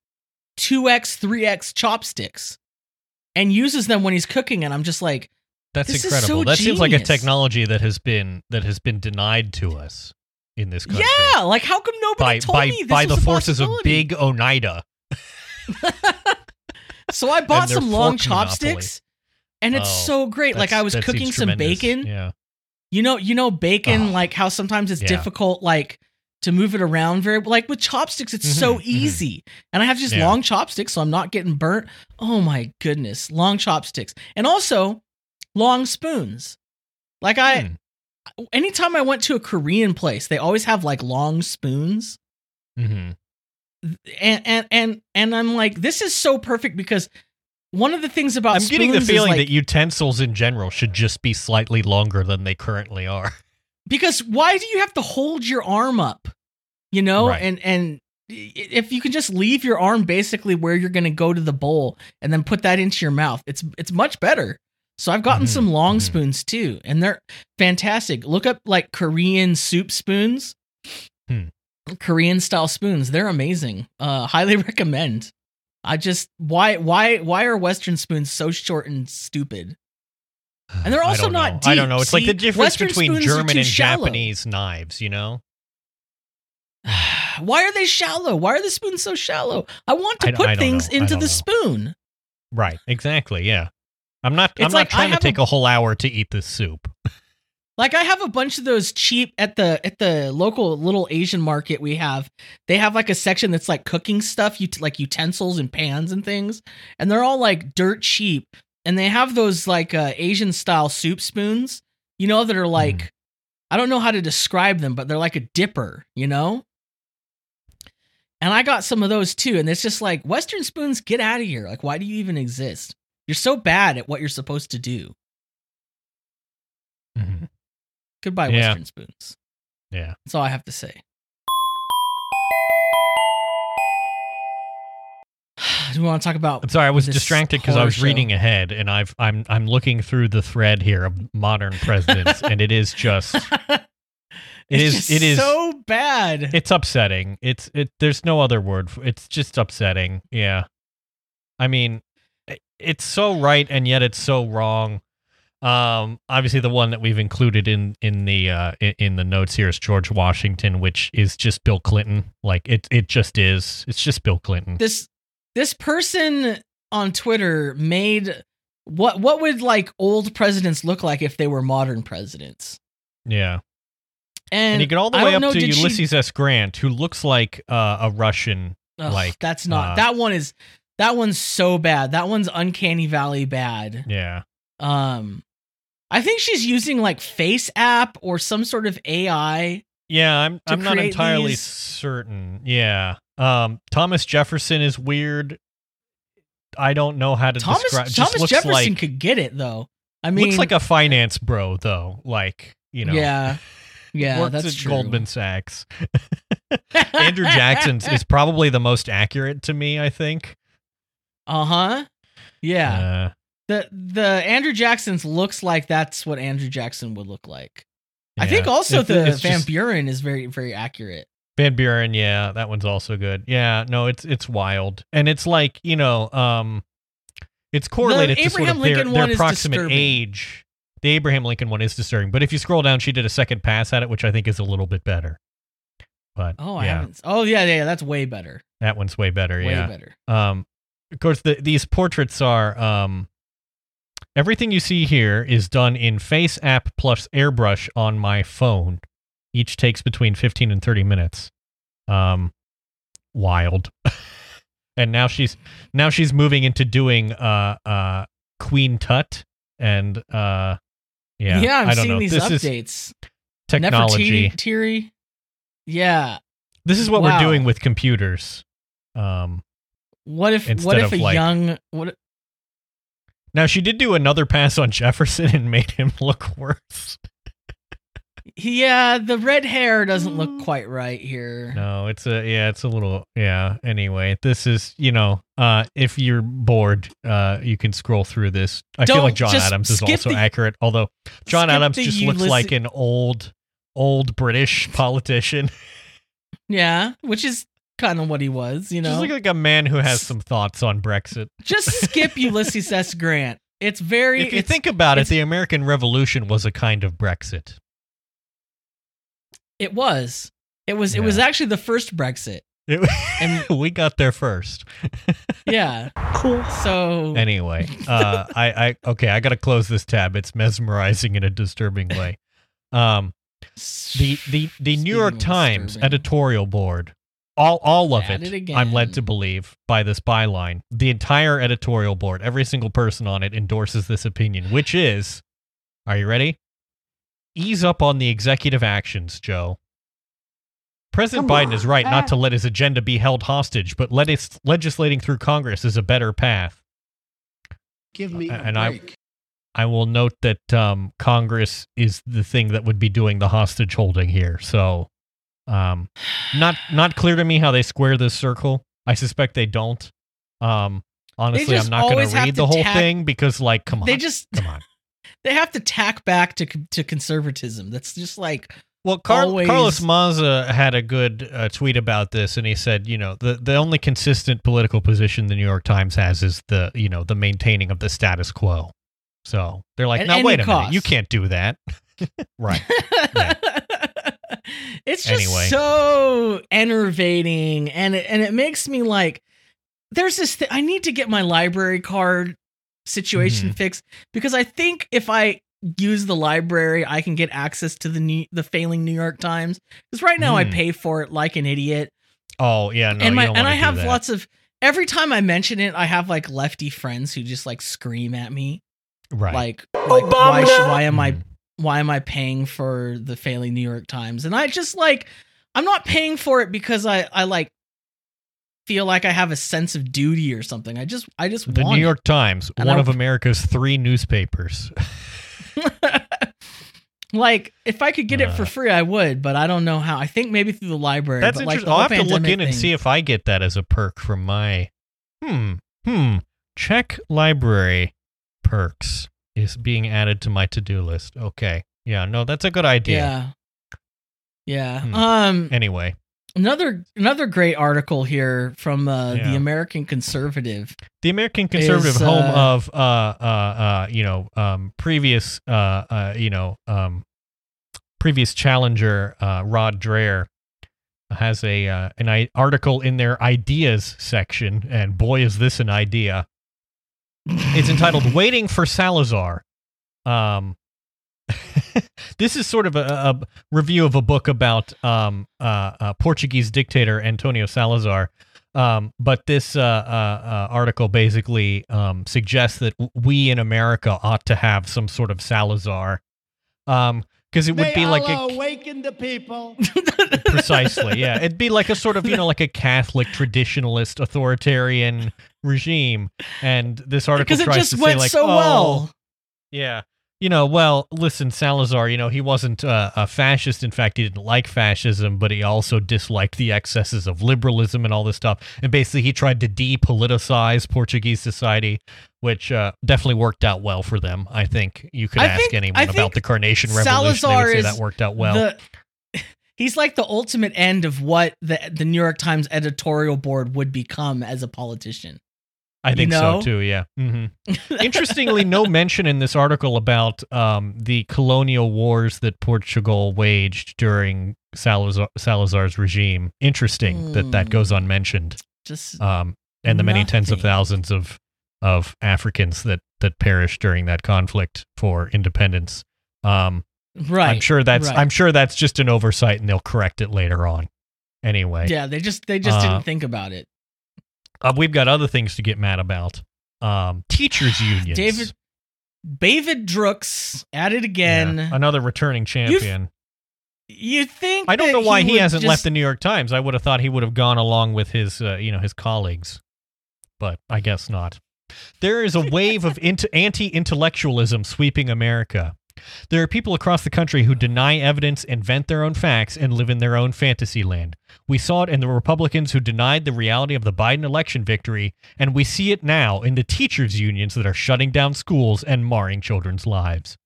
2x, 3x chopsticks and uses them when he's cooking. And I'm just like, That's This is incredible. so that seems like a technology that has been that has been denied to us in this country. yeah, like how come nobody By told by me this by the forces of? Big Oneida. [laughs] So I bought some long fork monopoly. chopsticks, and it's Oh, so great. Like I was cooking some tremendous. bacon. Yeah. You know, you know bacon. Oh. Like how sometimes it's Yeah. difficult. Like to move it around very like with chopsticks it's so Mhm, mhm. easy and i have just Yeah. long chopsticks so i'm not getting burnt oh my goodness long chopsticks and also long spoons like i Hmm. anytime i went to a korean place they always have like long spoons mm-hmm. and and and, and i'm like this is so perfect because one of the things about I'm getting the feeling like- that utensils in general should just be slightly longer than they currently are. [laughs] because why do you have to hold your arm up you know? Right. and and if you can just leave your arm basically where you're going to go to the bowl and then put that into your mouth it's it's much better. So i've gotten Mhm, some long mhm. spoons too and they're fantastic. Look up like korean soup spoons. Hmm. korean style spoons they're amazing. Uh highly [laughs] recommend. I just why why why are western spoons so short and stupid And they're also not know. I don't know. It's like the difference Western between German and shallow. Japanese knives, you know? [sighs] Why are they shallow? Why are the spoons so shallow? I want to I put I things know. Into the know. spoon. Right. Exactly. Yeah. I'm not I'm It's not like I trying to have a- take a whole hour to eat this soup. Like I have a bunch of those cheap at the at the local little Asian market we have. They have like a section that's like cooking stuff, you like utensils and pans and things, and they're all like dirt cheap. And they have those like uh, Asian style soup spoons, you know, that are like I don't know how to describe them, but they're like a dipper, you know. And I got some of those too, and it's just like Western spoons, get out of here! Like, why do you even exist? You're so bad at what you're supposed to do. Mhm. Goodbye, Yeah. Western spoons. Yeah. That's all I have to say. We want to talk about? I'm sorry, I was distracted because I was show? reading ahead and I've I'm I'm looking through the thread here of modern presidents and it is just [laughs] It's is- it is- so bad. it's upsetting. It's it there's no other word. For, it's just upsetting. Yeah. I mean, it's so right and yet it's so wrong. Um obviously the one that we've included in in the uh in the notes here is George Washington which is just Bill Clinton. Like it it just is. It's just Bill Clinton. this this person on Twitter made what what would like old presidents look like if they were modern presidents? Yeah. And, And, you get all the way up know, to did she- Ulysses S. Grant, who looks like uh, a Russian. Ugh, like, that's not uh, that one is that one's so bad. That one's uncanny valley bad. Yeah. Um I think she's using like Face app or some sort of AI. Yeah, I'm I'm not entirely these- certain. Yeah. Um Thomas Jefferson is weird. I don't know how to Thomas describe just Thomas Jefferson like could get it though. I mean looks like a finance bro though. Like, you know. Yeah. Yeah, works that's at true. Goldman Sachs. [laughs] Andrew Jackson's is probably the most accurate to me, I think. Uh-huh. Yeah. Uh, the the Andrew Jackson's looks like that's what Andrew Jackson would look like. I think also It- the Van just- Buren is very very accurate. Van Buren, yeah, that one's also good. Yeah, no, it's it's wild, and it's like you know, um, it's correlated to sort Abraham of Lincoln their one is approximate disturbing. age. The Abraham Lincoln one is disturbing, but if you scroll down, she did a second pass at it, which I think is a little bit better. But Oh, I yeah, haven't. Oh yeah, yeah, that's way better. that one's way better. Way yeah. better. Um, of course, the, these portraits are um, everything you see here is done in Face App plus airbrush on my phone. Each takes between fifteen and thirty minutes. Um, wild. [laughs] and now she's now she's moving into doing uh uh Queen Tut and uh yeah Yeah, I'm I don't seeing know. these this is updates. technology. Nefertiti. Yeah. This is what Wow. we're doing with computers. Um, What if what if a like- young what now she did do another pass on Jefferson and made him [laughs] look worse. Yeah, the red hair doesn't look quite right here. No, it's a yeah, it's a little yeah. Anyway, this is you know, uh, if you're bored, uh, you can scroll through this. I feel Don't like John Adams is also the- accurate, although John Adams just looks Ulysses- like an old, old British [laughs] politician. Yeah, which is kind of what he was, you know. just look like a man who has some thoughts on Brexit. Just skip [laughs] Ulysses S. Grant. It's very. If you think about it, the American Revolution was a kind of Brexit. It was. It was. It was actually the first Brexit. It- [laughs] And- we got there first. [laughs] Yeah. Cool. So. Anyway, uh, I, I, okay, I got to close this tab. It's mesmerizing in a disturbing way. Um, the the the New York Times disturbing. editorial board, all all of At it, it I'm led to believe by this byline. The entire editorial board, every single person on it endorses this opinion, which is, are you ready? Ease up on the executive actions, Joe. President Come Biden is right not to let his agenda be held hostage, but let it legislating through Congress is a better path. Give me a And I- break. I will note that um, Congress is the thing that would be doing the hostage holding here. So, um, not not clear to me how they square this circle. I suspect they don't. Um, honestly, I'm not going to read the whole tack- thing because, like, come on, They just come on. They have to tack back to to conservatism. That's just like Well, Car- always- Carlos Maza had a good uh, tweet about this, and he said, you know, the the only consistent political position the New York Times has is the you know the maintaining of the status quo. So they're like, At now wait a minute, you can't do that, [laughs] right? Yeah. [laughs] it's just Anyway. so enervating and it, and it makes me like there's this th- I need to get my library card situation Mhm. fixed because I think if I use the library I can get access to the new, the failing New York Times cuz right now I Hmm. pay for it like an idiot Oh yeah, no, and my and I have that. lots of every time I mention it I have like lefty friends who just like scream at me right. like like why why am I Mhm. why am I paying for the failing New York Times? And I just like I'm not paying for it because I I like feel like I have a sense of duty or something. I just I just want the New York Times, And one I- of America's three newspapers. [laughs] like if I could get it for Uh. free, I would, but I don't know how. I think maybe through the library. That's but like interesting. I'll have to look in and see if I get that as a perk from my. Hmm. Hmm. Check library perks is being added to my to-do list. Okay. Yeah. No, that's a good idea. Yeah. Yeah. Hmm. Um. Anyway, Another another great article here from uh, Yeah. the American Conservative. the American conservative Is, home uh, of uh uh uh you know um previous uh uh you know um previous challenger uh Rod Dreher has a uh, an I- article in their ideas section and boy is this an idea it's entitled waiting for salazar um [laughs] this is sort of a, a review of a book about um uh, uh portuguese dictator antonio salazar um but this uh, uh, uh article basically um suggests that w- we in america ought to have some sort of salazar um because it would May be like a awaken the people. [laughs] [laughs] precisely yeah it'd be like a sort of you know like a catholic traditionalist authoritarian regime and this article because it tries just to say went like so oh, well. yeah you know well listen salazar you know he wasn't uh, a fascist. In fact he didn't like fascism but he also disliked the excesses of liberalism and all this stuff. And basically he tried to depoliticize portuguese society which uh, definitely worked out well for them i think. You could I ask think- anyone I about the carnation revolution. Salazar would say is that worked out well. The, [laughs] he's like the ultimate end of what the the New York Times editorial board would become as a politician. I You think know? so too. Yeah. hmm [laughs] Interestingly, no mention in this article about um, the colonial wars that Portugal waged during Salazar, Salazar's regime. Interesting that that goes Hmm. unmentioned, Just um, and the many tens of thousands of of Africans that that perished during that conflict for independence. Um, right. I'm sure that's right. I'm sure that's just an oversight, and they'll correct it later on. Anyway, yeah, they just they just Uh, didn't think about it. Uh, we've got other things to get mad about. Um, teachers [sighs] unions. David David Brooks at it again. Yeah, another returning champion. you think I don't know why he, would hasn't just- left the New York Times. I would have thought he would have gone along with his, uh, you know, his colleagues, but I guess not. There is a [laughs] wave of int- anti-intellectualism sweeping America. There are people across the country who deny evidence, invent their own facts, and live in their own fantasy land. We saw it in the Republicans who denied the reality of the Biden election victory, and we see it now in the teachers' unions that are shutting down schools and marring children's lives.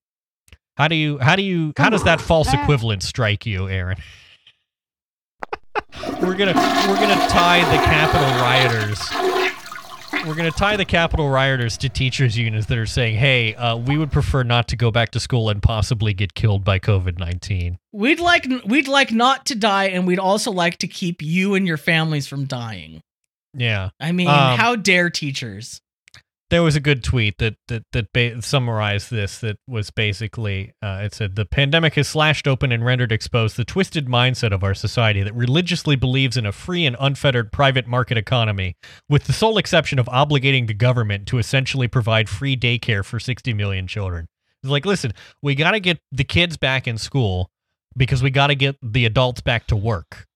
How do you how do you how does that false equivalent strike you, Aaron? we're gonna we're gonna tie the Capitol rioters. We're gonna tie the Capitol rioters to teachers unions that are saying, "Hey, uh, we would prefer not to go back to school and possibly get killed by COVID nineteen. We'd like we'd like not to die, and we'd also like to keep you and your families from dying. Yeah, I mean, Um, how dare teachers? There was a good tweet that that that ba- summarized this. That was basically uh, it said the pandemic has slashed open and rendered exposed the twisted mindset of our society that religiously believes in a free and unfettered private market economy, with the sole exception of obligating the government to essentially provide free daycare for 60 million children. It's like, listen, we got to get the kids back in school because we got to get the adults back to work.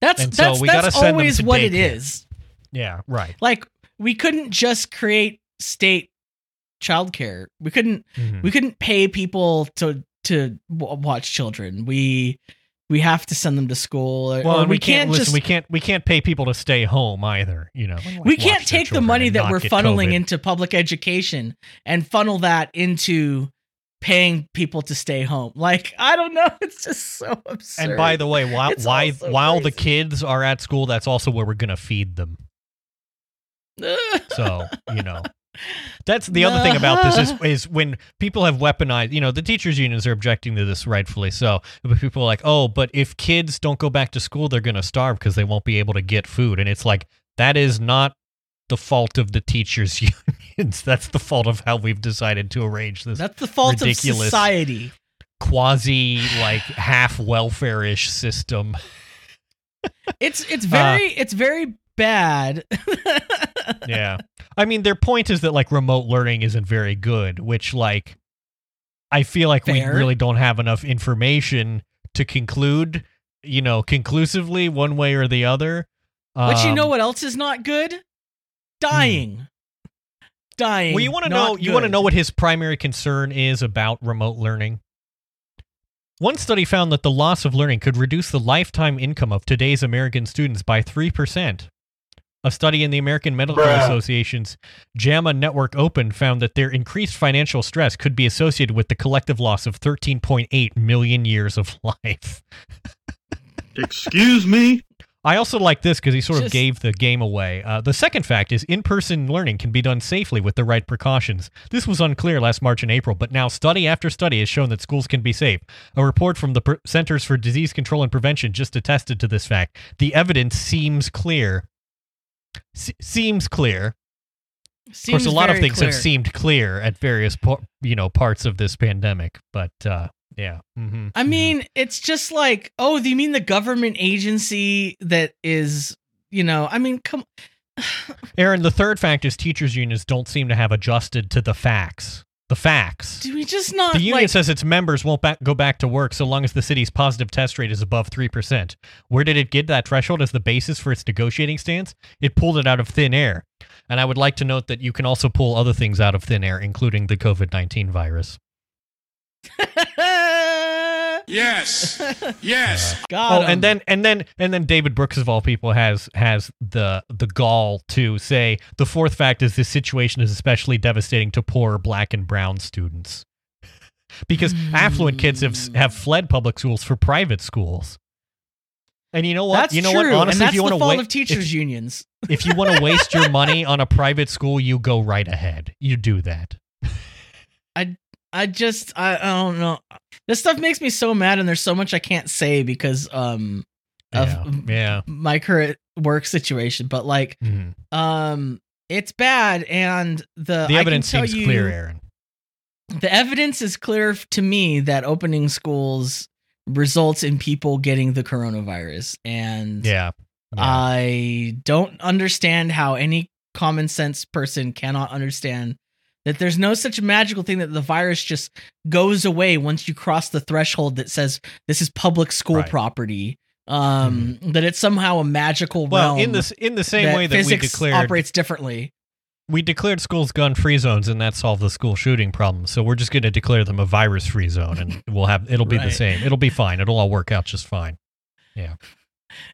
That's And so that's we gotta send them always to what it is. Yeah, right. Like we couldn't just create state childcare. We couldn't Mhm. we couldn't pay people to to w- watch children. We we have to send them to school. Well, or we, we can't, listen. just we can't. We can't pay people to stay home either. You know, we can't take the money that we're funneling COVID. into public education and funnel that into paying people to stay home. Like I don't know, [laughs] it's just so absurd. And by the way, while It's why, all so while the kids are at school, that's also where we're gonna feed them. [laughs] So you know, that's the other thing about this is is when people have weaponized. You know, the teachers unions are objecting to this rightfully so. But people are like, oh, but if kids don't go back to school, they're gonna starve because they won't be able to get food. And it's like that is not the fault of the teachers [laughs] unions. That's the fault of how we've decided to arrange this That's the fault ridiculous- of society. quasi like half welfare-ish system. It's it's Uh, very it's very bad. [laughs] [laughs] yeah. I mean, their point is that like remote learning isn't very good, which like I feel like Fair. we really don't have enough information to conclude, you know, conclusively one way or the other. But you Um, know what else is not good? Dying. Dying. Well, you want to know you want to know what his primary concern is about remote learning. One study found that the loss of learning could reduce the lifetime income of today's American students by 3%. A study in the American Medical Bruh. Association's JAMA Network Open found that their increased financial stress could be associated with the collective loss of 13.8 million years of [laughs] life. Excuse me? I also like this because he sort of gave the game away. Uh, the second fact is in person learning can be done safely with the right precautions. This was unclear last March and April, but now study after study has shown that schools can be safe. A report from the Pre- Centers for Disease Control and Prevention just attested to this fact. The evidence seems clear. Se- seems clear. of course, a lot of things have seemed clear at various po- you know parts of this pandemic, but uh, yeah. Mm-hmm. I mean, it's just like, oh, do you mean the government agency that is, you know, I mean, come [sighs] Aaron, the third fact is teachers unions don't seem to have adjusted to the facts. The facts. do we just not The union like says its members won't back, go back to work so long as the city's positive test rate is above 3%. Where did it get that threshold as the basis for its negotiating stance? It pulled it out of thin air. And I would like to note that you can also pull other things out of thin air, including the COVID 19 virus. [laughs] Yes. [laughs] Yes. God, oh, and then and then and then David Brooks of all people has has the the gall to say the fourth fact is this situation is especially devastating to poor black and brown students because hmm. affluent kids have have fled public schools for private schools. And you know what? that's you know true. what? Honestly, and that's if you the want to fault wa- of teachers unions. if, if you want to waste your [laughs] money on a private school, you go right ahead. You do that. I just I, I don't know. This stuff makes me so mad, and there's so much I can't say because um of Yeah. Yeah. my current work situation. But like Mhm. um, it's bad, and the The I evidence seems you, clear, Aaron. The evidence is clear to me that opening schools results in people getting the coronavirus, and Yeah. Yeah. I don't understand how any common sense person cannot understand that there's no such magical thing that the virus just goes away once you cross the threshold that says this is public school Right. property. Um, that it's somehow a magical well, realm. in this in the same that way that we physics declared operates differently. we declared schools gun free zones and that solved the school shooting problem. So we're just going to declare them a virus free zone and we'll have it'll be the [laughs] same. It'll be fine. It'll all work out just fine.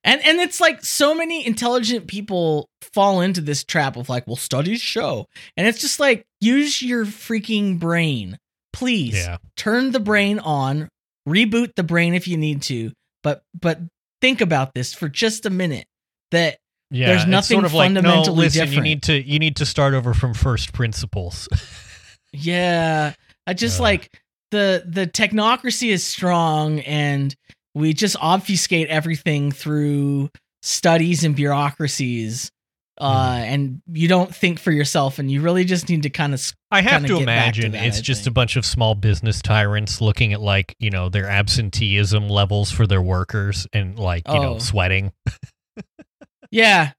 And and it's like so many intelligent people fall into this trap of like, well, studies show. And it's just like, use your freaking brain. Please Yeah. turn the brain on, reboot the brain if you need to, but but think about this for just a minute. That Yeah. There's nothing sort of like, no, fundamentally listen, you need to you need to start over from first principles. [laughs] yeah, I just Uh. like the the technocracy is strong and we just obfuscate everything through studies and bureaucracies uh, Mhm. and you don't think for yourself, and you really just need to kind of. I have to back to imagine that, it's I just a bunch of small business tyrants looking at like you know their absenteeism levels for their workers and like you know Oh. sweating. [laughs] Yeah.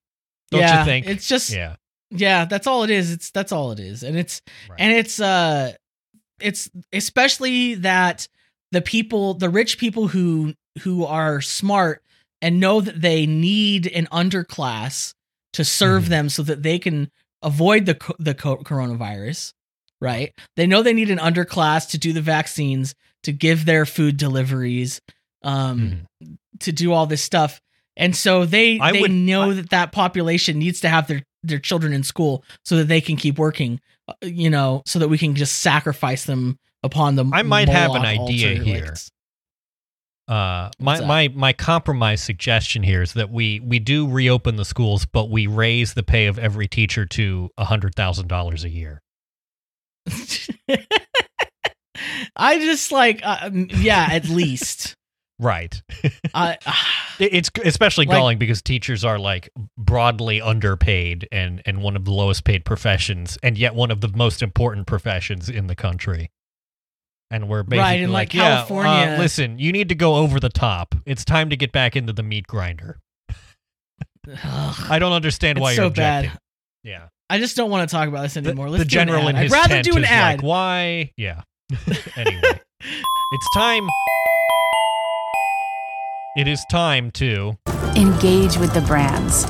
Don't you yeah. think? It's just Yeah, yeah, that's all it is. It's that's all it is. And it's Right. and it's uh it's especially that the people the rich people who who are smart and know that they need an underclass to serve Mhm. them so that they can avoid the co- the co- coronavirus, right? They know they need an underclass to do the vaccines, to give their food deliveries, um Mhm. to do all this stuff. And so they I they would- know I- that that population needs to have their their children in school so that they can keep working, uh, you know, so that we can just sacrifice them upon the I might have an idea here. Uh, my my my compromise suggestion here is that we we do reopen the schools, but we raise the pay of every teacher to a hundred thousand dollars a year. [laughs] I just like uh, mm, yeah, at least. [laughs] Right. It- [laughs] It's especially Like- galling because teachers are like broadly underpaid and and one of the lowest paid professions, and yet one of the most important professions in the country. And we're basically Right, and, like, like, yeah, California- uh, listen, you need to go over the top. It's time to get back into the meat grinder. I don't understand why it's you're so bad. Yeah. I just don't want to talk about this anymore. the Let's do an general ad. in his I'd rather tent do an is ad. like, why? Yeah. [laughs] anyway, [laughs] it's time. It is time to. Engage with the brands.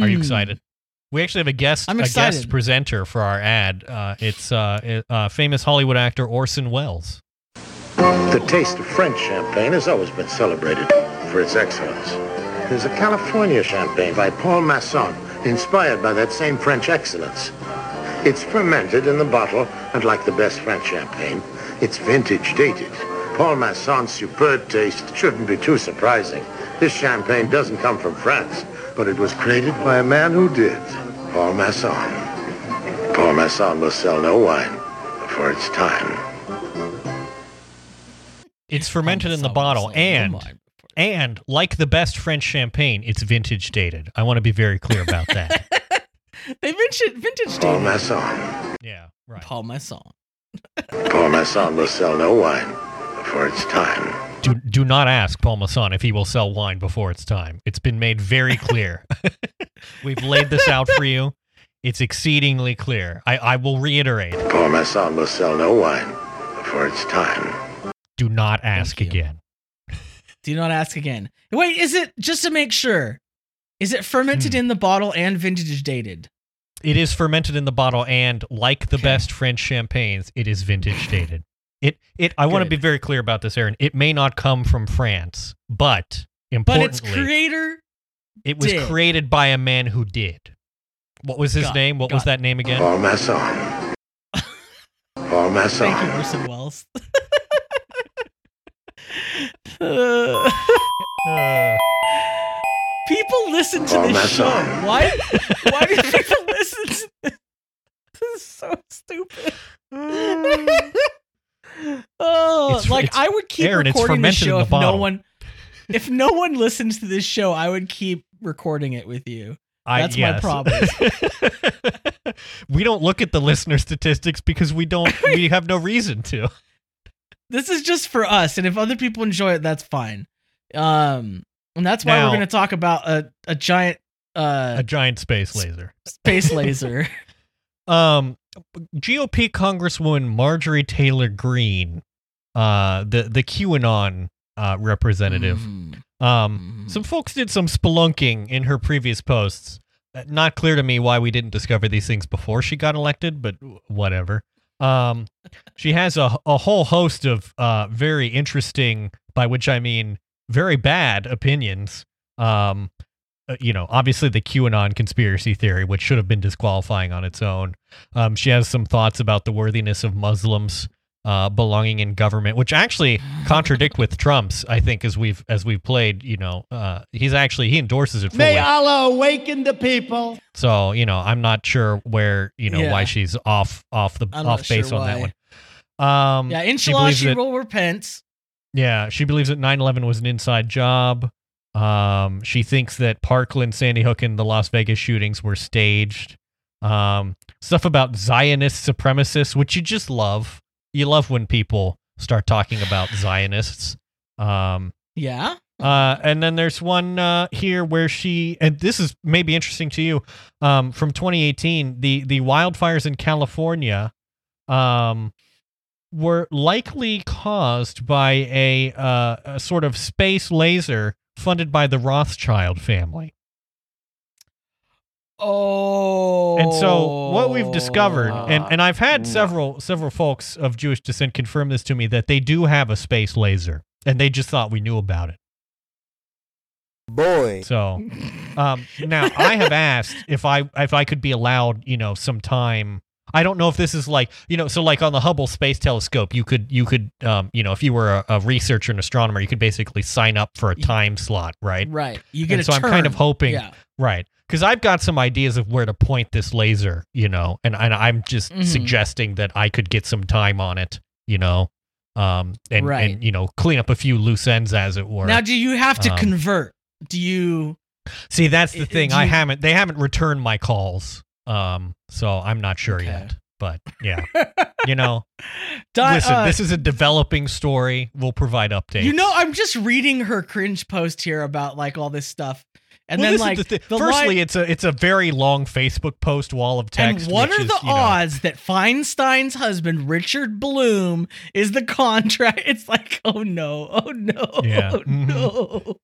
Are you excited? We actually have a guest, I'm a guest presenter for our ad. Uh, it's uh, uh, famous Hollywood actor Orson Welles. The taste of French champagne has always been celebrated for its excellence. There's a California champagne by Paul Masson, inspired by that same French excellence. It's fermented in the bottle, and like the best French champagne, it's vintage dated. Paul Masson's superb taste shouldn't be too surprising. This champagne doesn't come from France, but it was created by a man who did, Paul Masson. Paul Masson will sell no wine before it's time. It's fermented in the bottle, and and like the best French champagne, it's vintage dated. I want to be very clear about that. [laughs] they vintage vintage dated. Paul. Masson. yeah, right. Paul Masson. [laughs] Paul Masson will sell no wine before it's time. Do do not ask Paul Masson if he will sell wine before it's time. It's been made very clear. [laughs] We've laid this out for you. It's exceedingly clear. I, I will reiterate. Paul Masson will sell no wine before it's time. Do not ask again. Do not ask again. Wait, is it just to make sure? Is it fermented Hmm. in the bottle and vintage dated? It is fermented in the bottle, and like the Okay. best French champagnes, it is vintage dated. It it. I want to be very clear about this, Aaron. It may not come from France, but importantly, But importantly, its creator it was did. created by a man who did. What was his Got- name? What was that name again? Paul Masson. Paul Masson. Thank you, Orson Welles. Uh, [laughs] Uh, people listen to Paul this show. Masson. Why? Why do people listen to this? This is so stupid. [laughs] [laughs] oh, It's- like it's- I would keep Aaron, recording this show if no one, if no one listens to this show, I would keep recording it with you. I, That's my problem. [laughs] we don't look at the listener statistics because we don't. [laughs] we have no reason to. This is just for us, and if other people enjoy it, that's fine. Um, and that's why Now- we're going to talk about a a giant A uh giant space laser. space laser. [laughs] Um, GOP Congresswoman Marjorie Taylor Greene, uh, the the QAnon uh, representative. Mhm. Um, Mhm. some folks did some spelunking in her previous posts. Uh, Not clear to me why we didn't discover these things before she got elected, but whatever. Um, she has a, a whole host of uh, very interesting, by which I mean very bad opinions. Um, uh, you know, obviously the QAnon conspiracy theory, which should have been disqualifying on its own. Um, she has some thoughts about the worthiness of Muslims uh, belonging in government, which actually contradict with Trump's. I think as we've as we've played, you know, uh, he's actually he endorses it fully. May Allah awaken the people. So you know, I'm not sure where you know Yeah. why she's off off the I'm off base sure on that one. Um, yeah, inshallah, believes she that- will repent. yeah, she believes that 9/11 was an inside job. Um, she thinks that Parkland, Sandy Hook, and the Las Vegas shootings were staged. Um, stuff about Zionist supremacists, which you just love. You love when people start talking about [sighs] Zionists. Um, Yeah. uh, and then there's one uh, here where she, and this is maybe interesting to you, um, from 2018. The the wildfires in California, um, were likely caused by a, uh, a sort of space laser funded by the Rothschild family. Oh. And so what we've discovered, and, and I've had several several folks of Jewish descent confirm this to me that they do have a space laser, and they just thought we knew about it. Boy. So [laughs] um, now I have asked if I if I could be allowed, you know, some time. I don't know if this is like you know, so like on the Hubble Space Telescope, you could you could um, you know, if you were a, a researcher and astronomer, you could basically sign up for a time slot, right? Right. You get And so I'm kind of hoping, Yeah. right? Because I've got some ideas of where to point this laser, you know, and and I'm just Mhm. suggesting that I could get some time on it, you know, um, and Right. and you know, clean up a few loose ends, as it were. Now, do you have to Um, convert? Do you? See, that's the thing. do I you- haven't. They haven't returned my calls. Um, so I'm not sure Okay. yet. But yeah, [laughs] you know, Di- listen, uh, this is a developing story. We'll provide updates. You know, I'm just reading her cringe post here about like all this stuff, and Well, then like the the firstly, line- it's a it's a very long Facebook post wall of text. and what are is, the you know- odds that Feinstein's husband Richard Blum is the contract? [laughs] It's like, oh no, oh no, Yeah. oh Mhm. no.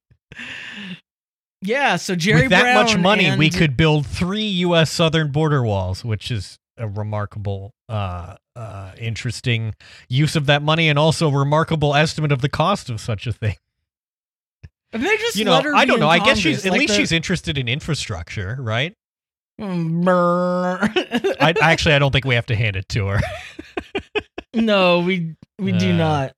Yeah, so Jerry With that Brown much money, we could build three U.S. southern border walls, which is a remarkable, uh, uh, interesting use of that money, and also remarkable estimate of the cost of such a thing. [laughs] And they just you know, I don't know. I guess she's at like least the- she's interested in infrastructure, right? Mm, I actually I [laughs] don't think we have to hand it to her. [laughs] no, we we do Uh, not.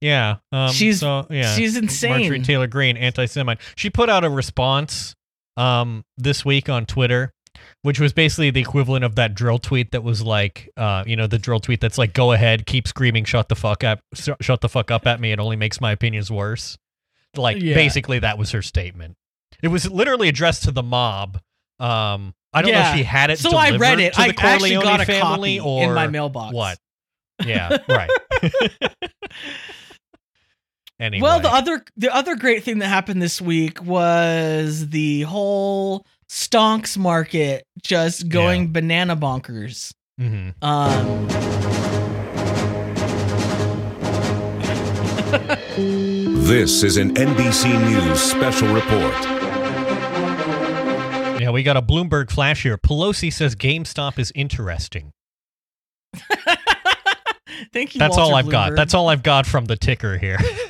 Yeah, um, She's- so, yeah. she's Marjorie insane. Taylor Greene, anti-Semite. She put out a response um this week on Twitter, which was basically the equivalent of that drill tweet that was like, uh, you know, the drill tweet that's like, "Go ahead, keep screaming, shut the fuck up, sh- shut the fuck up at me. It only makes my opinions worse." Like, Yeah. basically, that was her statement. It was literally addressed to the mob. Um, I don't know if she had it. So I read it. I actually got a family, copy or in my mailbox. What? Yeah, right. [laughs] [laughs] anyway, Well, the other the other great thing that happened this week was the whole stonks market just going Yeah. banana bonkers. Mhm. Um, This is an NBC News special report. Yeah, we got a Bloomberg flash here. Pelosi says GameStop is interesting. [laughs] thank you. That's Walter all I've got. That's all I've got from the ticker here. [laughs]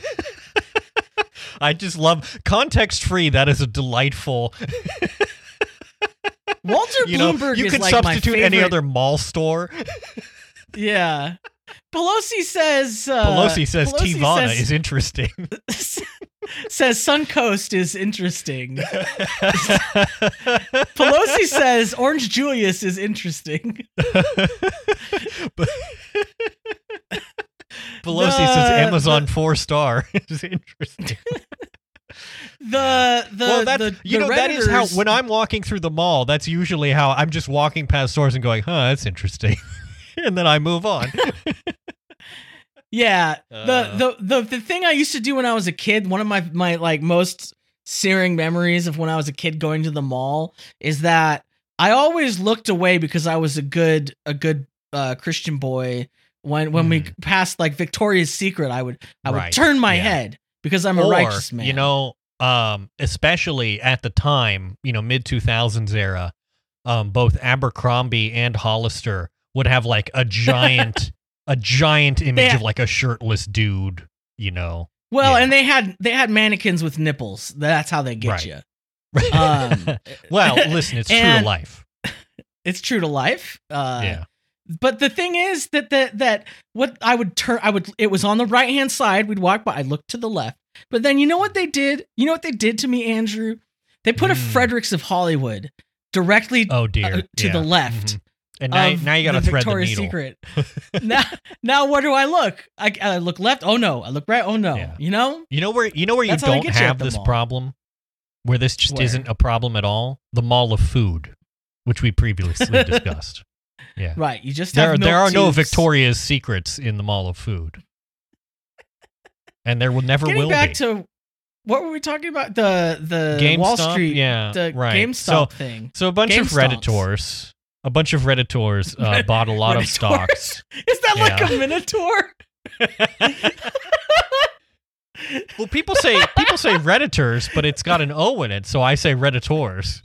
I just love context free. That is a delightful. Walter You know, Bloomberg you could like substitute any other mall store. Yeah. Pelosi says. Uh, Pelosi says Pelosi Teavana says- is interesting. [laughs] says Suncoast is interesting. [laughs] Pelosi says Orange Julius is interesting. [laughs] But- Pelosi The- says Amazon four star [laughs] is interesting. [laughs] The the well, that the, you the know that is how when I'm walking through the mall, that's usually how I'm just walking past stores and going, "Huh, that's interesting," [laughs] and then I move on. Yeah, Uh. the, the the the thing I used to do when I was a kid, one of my my like most searing memories of when I was a kid going to the mall is that I always looked away because I was a good a good uh, Christian boy. When when we passed like Victoria's Secret, I would I would Hmm. Right, turn my yeah. head because I'm a or, righteous man. You know, um, especially at the time, you know, mid 2000s era, um, both Abercrombie and Hollister would have like a giant, [laughs] a giant image Yeah. of like a shirtless dude. You know, Well, Yeah. and they had they had mannequins with nipples. That's how they get Right. you. [laughs] Um, well, listen, [laughs] it's true to life. It's true to life. Uh, yeah, But the thing is that that that what I would turn I would it was on the right hand side. We'd walk by. I looked to the left. But then you know what they did? You know what they did to me, Andrew? They put a Mm. Fredericks of Hollywood directly Oh dear, uh, to Yeah. the left. Mhm. And now, now you got to thread the needle. Secret. [laughs] now, now where do I look? I, I look left. Oh no. I look right. Oh no. Yeah. You know? You know where you know where you That's don't get you have this mall. problem, where this just isn't a problem at all. The mall of food, which we previously [laughs] discussed. Yeah, Right. You just there have there are no. Victoria's Secrets in the mall of food, and there will never Getting will back be. to what were we talking about? The the GameStop, Wall Street, yeah, the right. GameStop So- thing. so a bunch of GameStops. redditors, a bunch of redditors uh, [laughs] bought a lot of stocks. [laughs] Is that like a minotaur? [laughs] Well, people say people say redditors, but it's got an O in it, so I say redditors.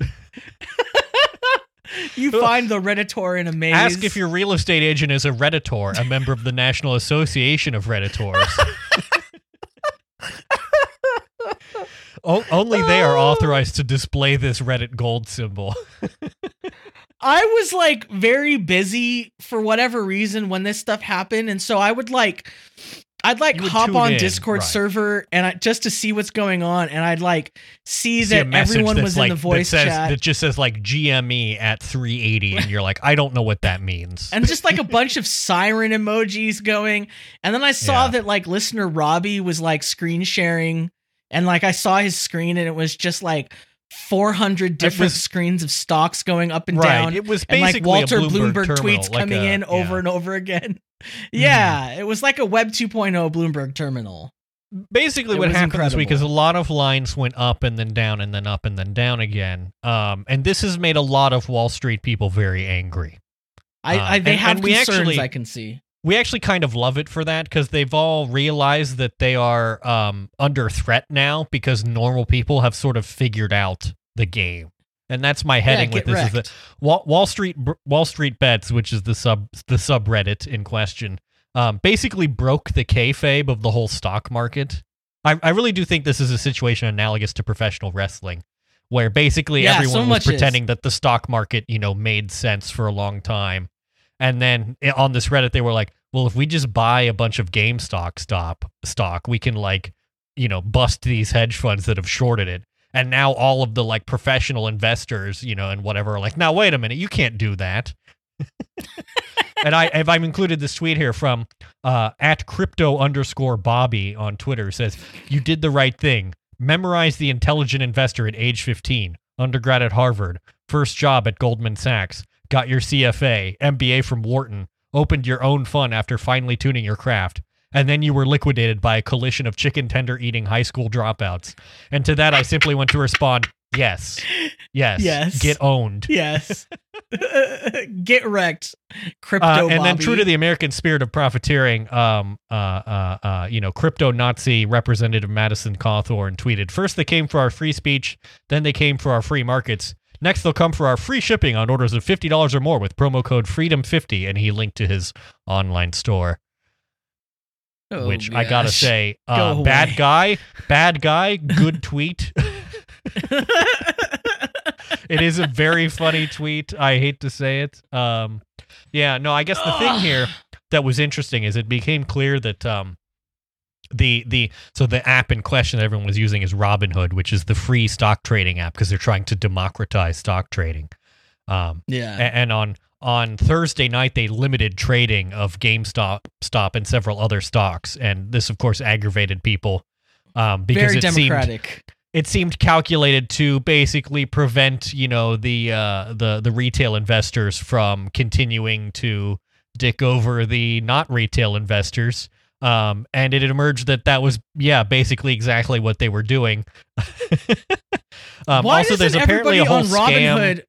You find the Redditor in a maze. Ask if your real estate agent is a redditor, a member of the National Association of Redditors. [laughs] O- only they are oh. authorized to display this Reddit gold symbol. I was like very busy for whatever reason when this stuff happened, and so I would like, I'd like hop on in, Discord right. server and I just to see what's going on, and I'd like see See that everyone was like, in the voice that says, chat, That just says like GME at 380, and you're like, I don't know what that means. and just like a bunch of siren emojis going, and then I saw Yeah. that like listener Robbie was like screen sharing, and like I saw his screen, and it was just like. 400 different was- screens of stocks going up and right. down It was and like basically Walter Bloomberg, terminal, tweets like coming a- in over yeah. Mm-hmm. and over again. Yeah, it was like a Web 2.0 Bloomberg terminal. basically It what happened this week is a lot of lines went up and then down and then up and then down again. Um, and this has made a lot of Wall Street people very angry. I, I they and- have and we concerns actually- I can see. We actually kind of love it for that because they've all realized that they are um, under threat now because normal people have sort of figured out the game. And that's my heading with get this is that. Wall, Wall Street Wall Street Bets, which is the sub the subreddit in question, um, basically broke the kayfabe of the whole stock market. I, I really do think this is a situation analogous to professional wrestling, where basically Yeah, so everyone was much is. pretending that the stock market, you know, made sense for a long time, and then on this Reddit they were like, "Well, if we just buy a bunch of GameStop stop stock, we can like, you know, bust these hedge funds that have shorted it." And now all of the like professional investors, you know, and whatever are like, now wait a minute, you can't do that. and I, if I've included this tweet here from uh, at crypto underscore Bobby on Twitter says, "You did the right thing. Memorize the intelligent investor at age 15, undergrad at Harvard, first job at Goldman Sachs, got your CFA, MBA from Wharton, opened your own fund after finally tuning your craft." And then you were liquidated by a coalition of chicken tender eating high school dropouts. And to that, I simply want to respond, yes, yes, Yes. get owned. Yes. [laughs] Get wrecked. Crypto Uh, and then true to the American spirit of profiteering, um, uh, uh, uh, you know, crypto Nazi representative Madison Cawthorn tweeted: First, they came for our free speech, then they came for our free markets. Next, they'll come for our free shipping on orders of fifty dollars or more with promo code Freedom50, and he linked to his online store. Oh, which I gotta [laughs] say, uh, Go bad guy, bad guy, good tweet. [laughs] it is a very funny tweet. I hate to say it. Um, yeah, no, I guess the thing here [gasps] that was interesting is it became clear that um, the the so the app in question that everyone was using is Robinhood, which is the free stock trading app because they're trying to democratize stock trading. Um, yeah. a- and on on Thursday night they limited trading of GameStop, Stop, and several other stocks, and this of course aggravated people um, because Very it seemed democratic. it seemed calculated to basically prevent you know the uh, the the retail investors from continuing to dick over the not retail investors. Um, and it emerged that that was yeah basically exactly what they were doing. [laughs] um, Why also, there's apparently a whole on. Robinhood?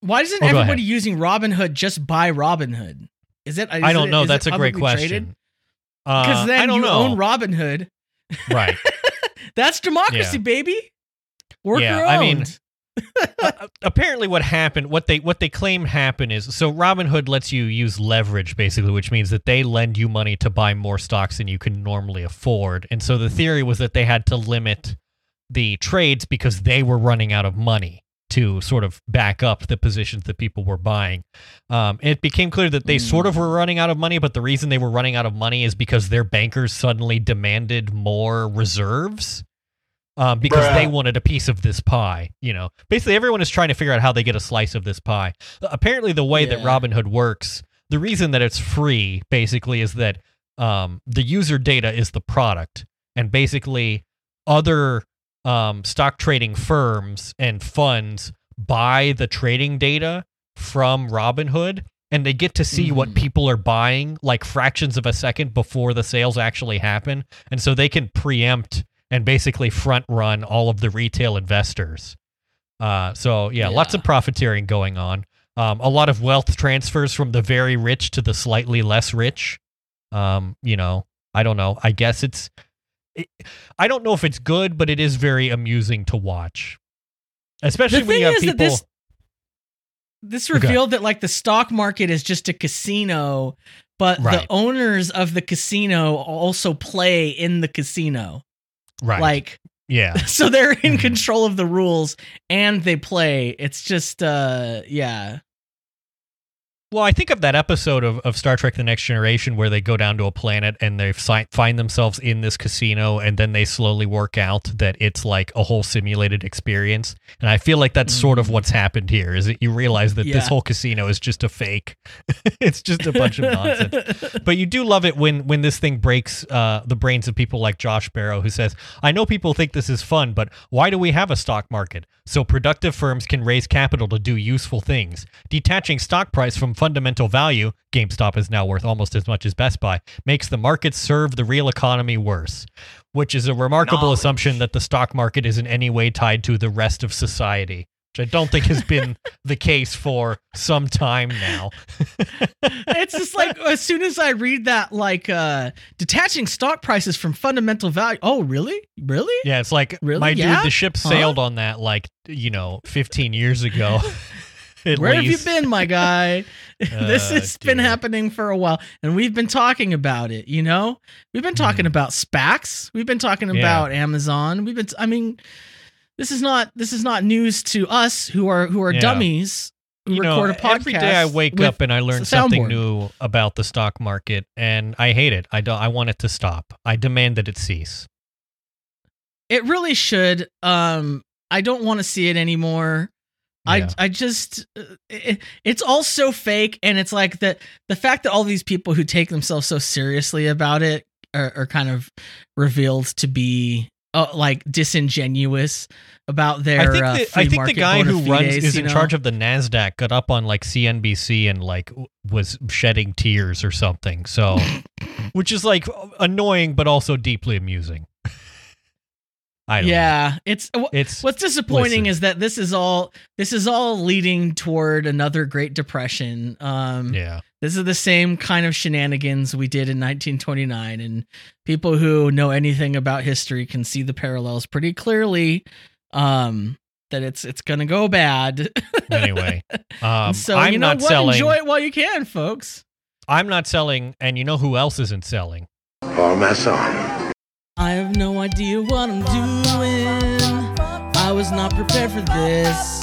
Why doesn't Oh, everybody using Robinhood just buy Robinhood? Is it? I don't know. That's a great question. Because Uh, then I don't you know. own Robinhood. right. [laughs] That's democracy, Yeah. baby. Worker Yeah. I mean, Uh, apparently what happened what they what they claim happened is so Robinhood lets you use leverage basically which means that they lend you money to buy more stocks than you can normally afford and so the theory was that they had to limit the trades because they were running out of money to sort of back up the positions that people were buying um, it became clear that they sort of were running out of money but the reason they were running out of money is because their bankers suddenly demanded more reserves um, because they wanted a piece of this pie. You know, basically everyone is trying to figure out how they get a slice of this pie. Apparently, the way that Robinhood works, the reason that it's free basically is that um, the user data is the product, and basically other um, stock trading firms and funds buy the trading data from Robinhood and they get to see what Mhm. people are buying like fractions of a second before the sales actually happen. And so they can preempt and basically front run all of the retail investors. Uh, so yeah, lots of profiteering going on. Um, a lot of wealth transfers from the very rich to the slightly less rich. Um, you know i don't know. I guess it's it, i don't know if it's good but it is very amusing to watch especially the when you have people this this Okay. revealed that like the stock market is just a casino, but Right. the owners of the casino also play in the casino. right Like yeah [laughs] so they're in Mhm. control of the rules and they play. It's just uh yeah. Well, I think of that episode of, of Star Trek The Next Generation where they go down to a planet and they fi- find themselves in this casino and then they slowly work out that it's like a whole simulated experience. And I feel like that's sort of what's happened here is that you realize that Yeah. this whole casino is just a fake. [laughs] it's just a bunch of nonsense. [laughs] But you do love it when when this thing breaks uh, the brains of people like Josh Barro, who says, "I know people think this is fun, but why do we have a stock market? So productive firms can raise capital to do useful things. Detaching stock price from fundamental value, GameStop is now worth almost as much as Best Buy, makes the market serve the real economy worse." Which is a remarkable Knowledge. assumption that the stock market is in any way tied to the rest of society. Which I don't think has been [laughs] the case for some time now. it's just like as soon as I read that like uh detaching stock prices from fundamental value. Oh, really? Really? Yeah, it's like Really? my Yeah? dude, the ship Huh? sailed on that like you know 15 years ago. [laughs] Where have you been, my guy? [laughs] [laughs] this Oh, has been happening for a while, and we've been talking about it. You know, we've been talking about SPACs. We've been talking. Yeah. about Amazon. We've been. I mean, this is not this is not news to us who are who are Yeah. dummies who You know, record a podcast. every day I wake up and I learn something new about the stock market, and I hate it. I don't. I want it to stop. I demand that it cease. It really should. Um, I don't want to see it anymore. I I just uh, it, it's all so fake, and it's like that the fact that all these people who take themselves so seriously about it are, are kind of revealed to be uh, like disingenuous about their. I think uh, the, free I think the guy who runs is in know? charge of the Nasdaq got up on like CNBC and like was shedding tears or something. So, [laughs] which is like annoying but also deeply amusing. I don't know. Yeah, it's It's What's disappointing listen. is that this is all this is all leading toward another Great Depression. Um, yeah. This is the same kind of shenanigans we did in 1929, and people who know anything about history can see the parallels pretty clearly. Um, that it's it's gonna go bad. [laughs] Anyway, um, so I'm you know not what? selling. Enjoy it while you can, folks. I'm not selling, and you know who else isn't selling? Paul Masson. I have no idea what I'm doing. I was not prepared for this.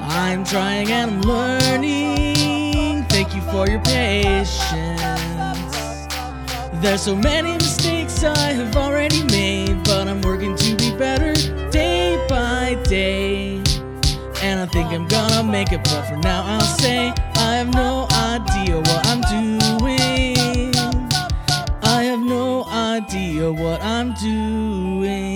I'm trying and I'm learning. Thank you for your patience. There's so many mistakes I have already made, but I'm working to be better day by day. And I think I'm gonna make it, but for now I'll say I have no idea what I'm doing idea what I'm doing.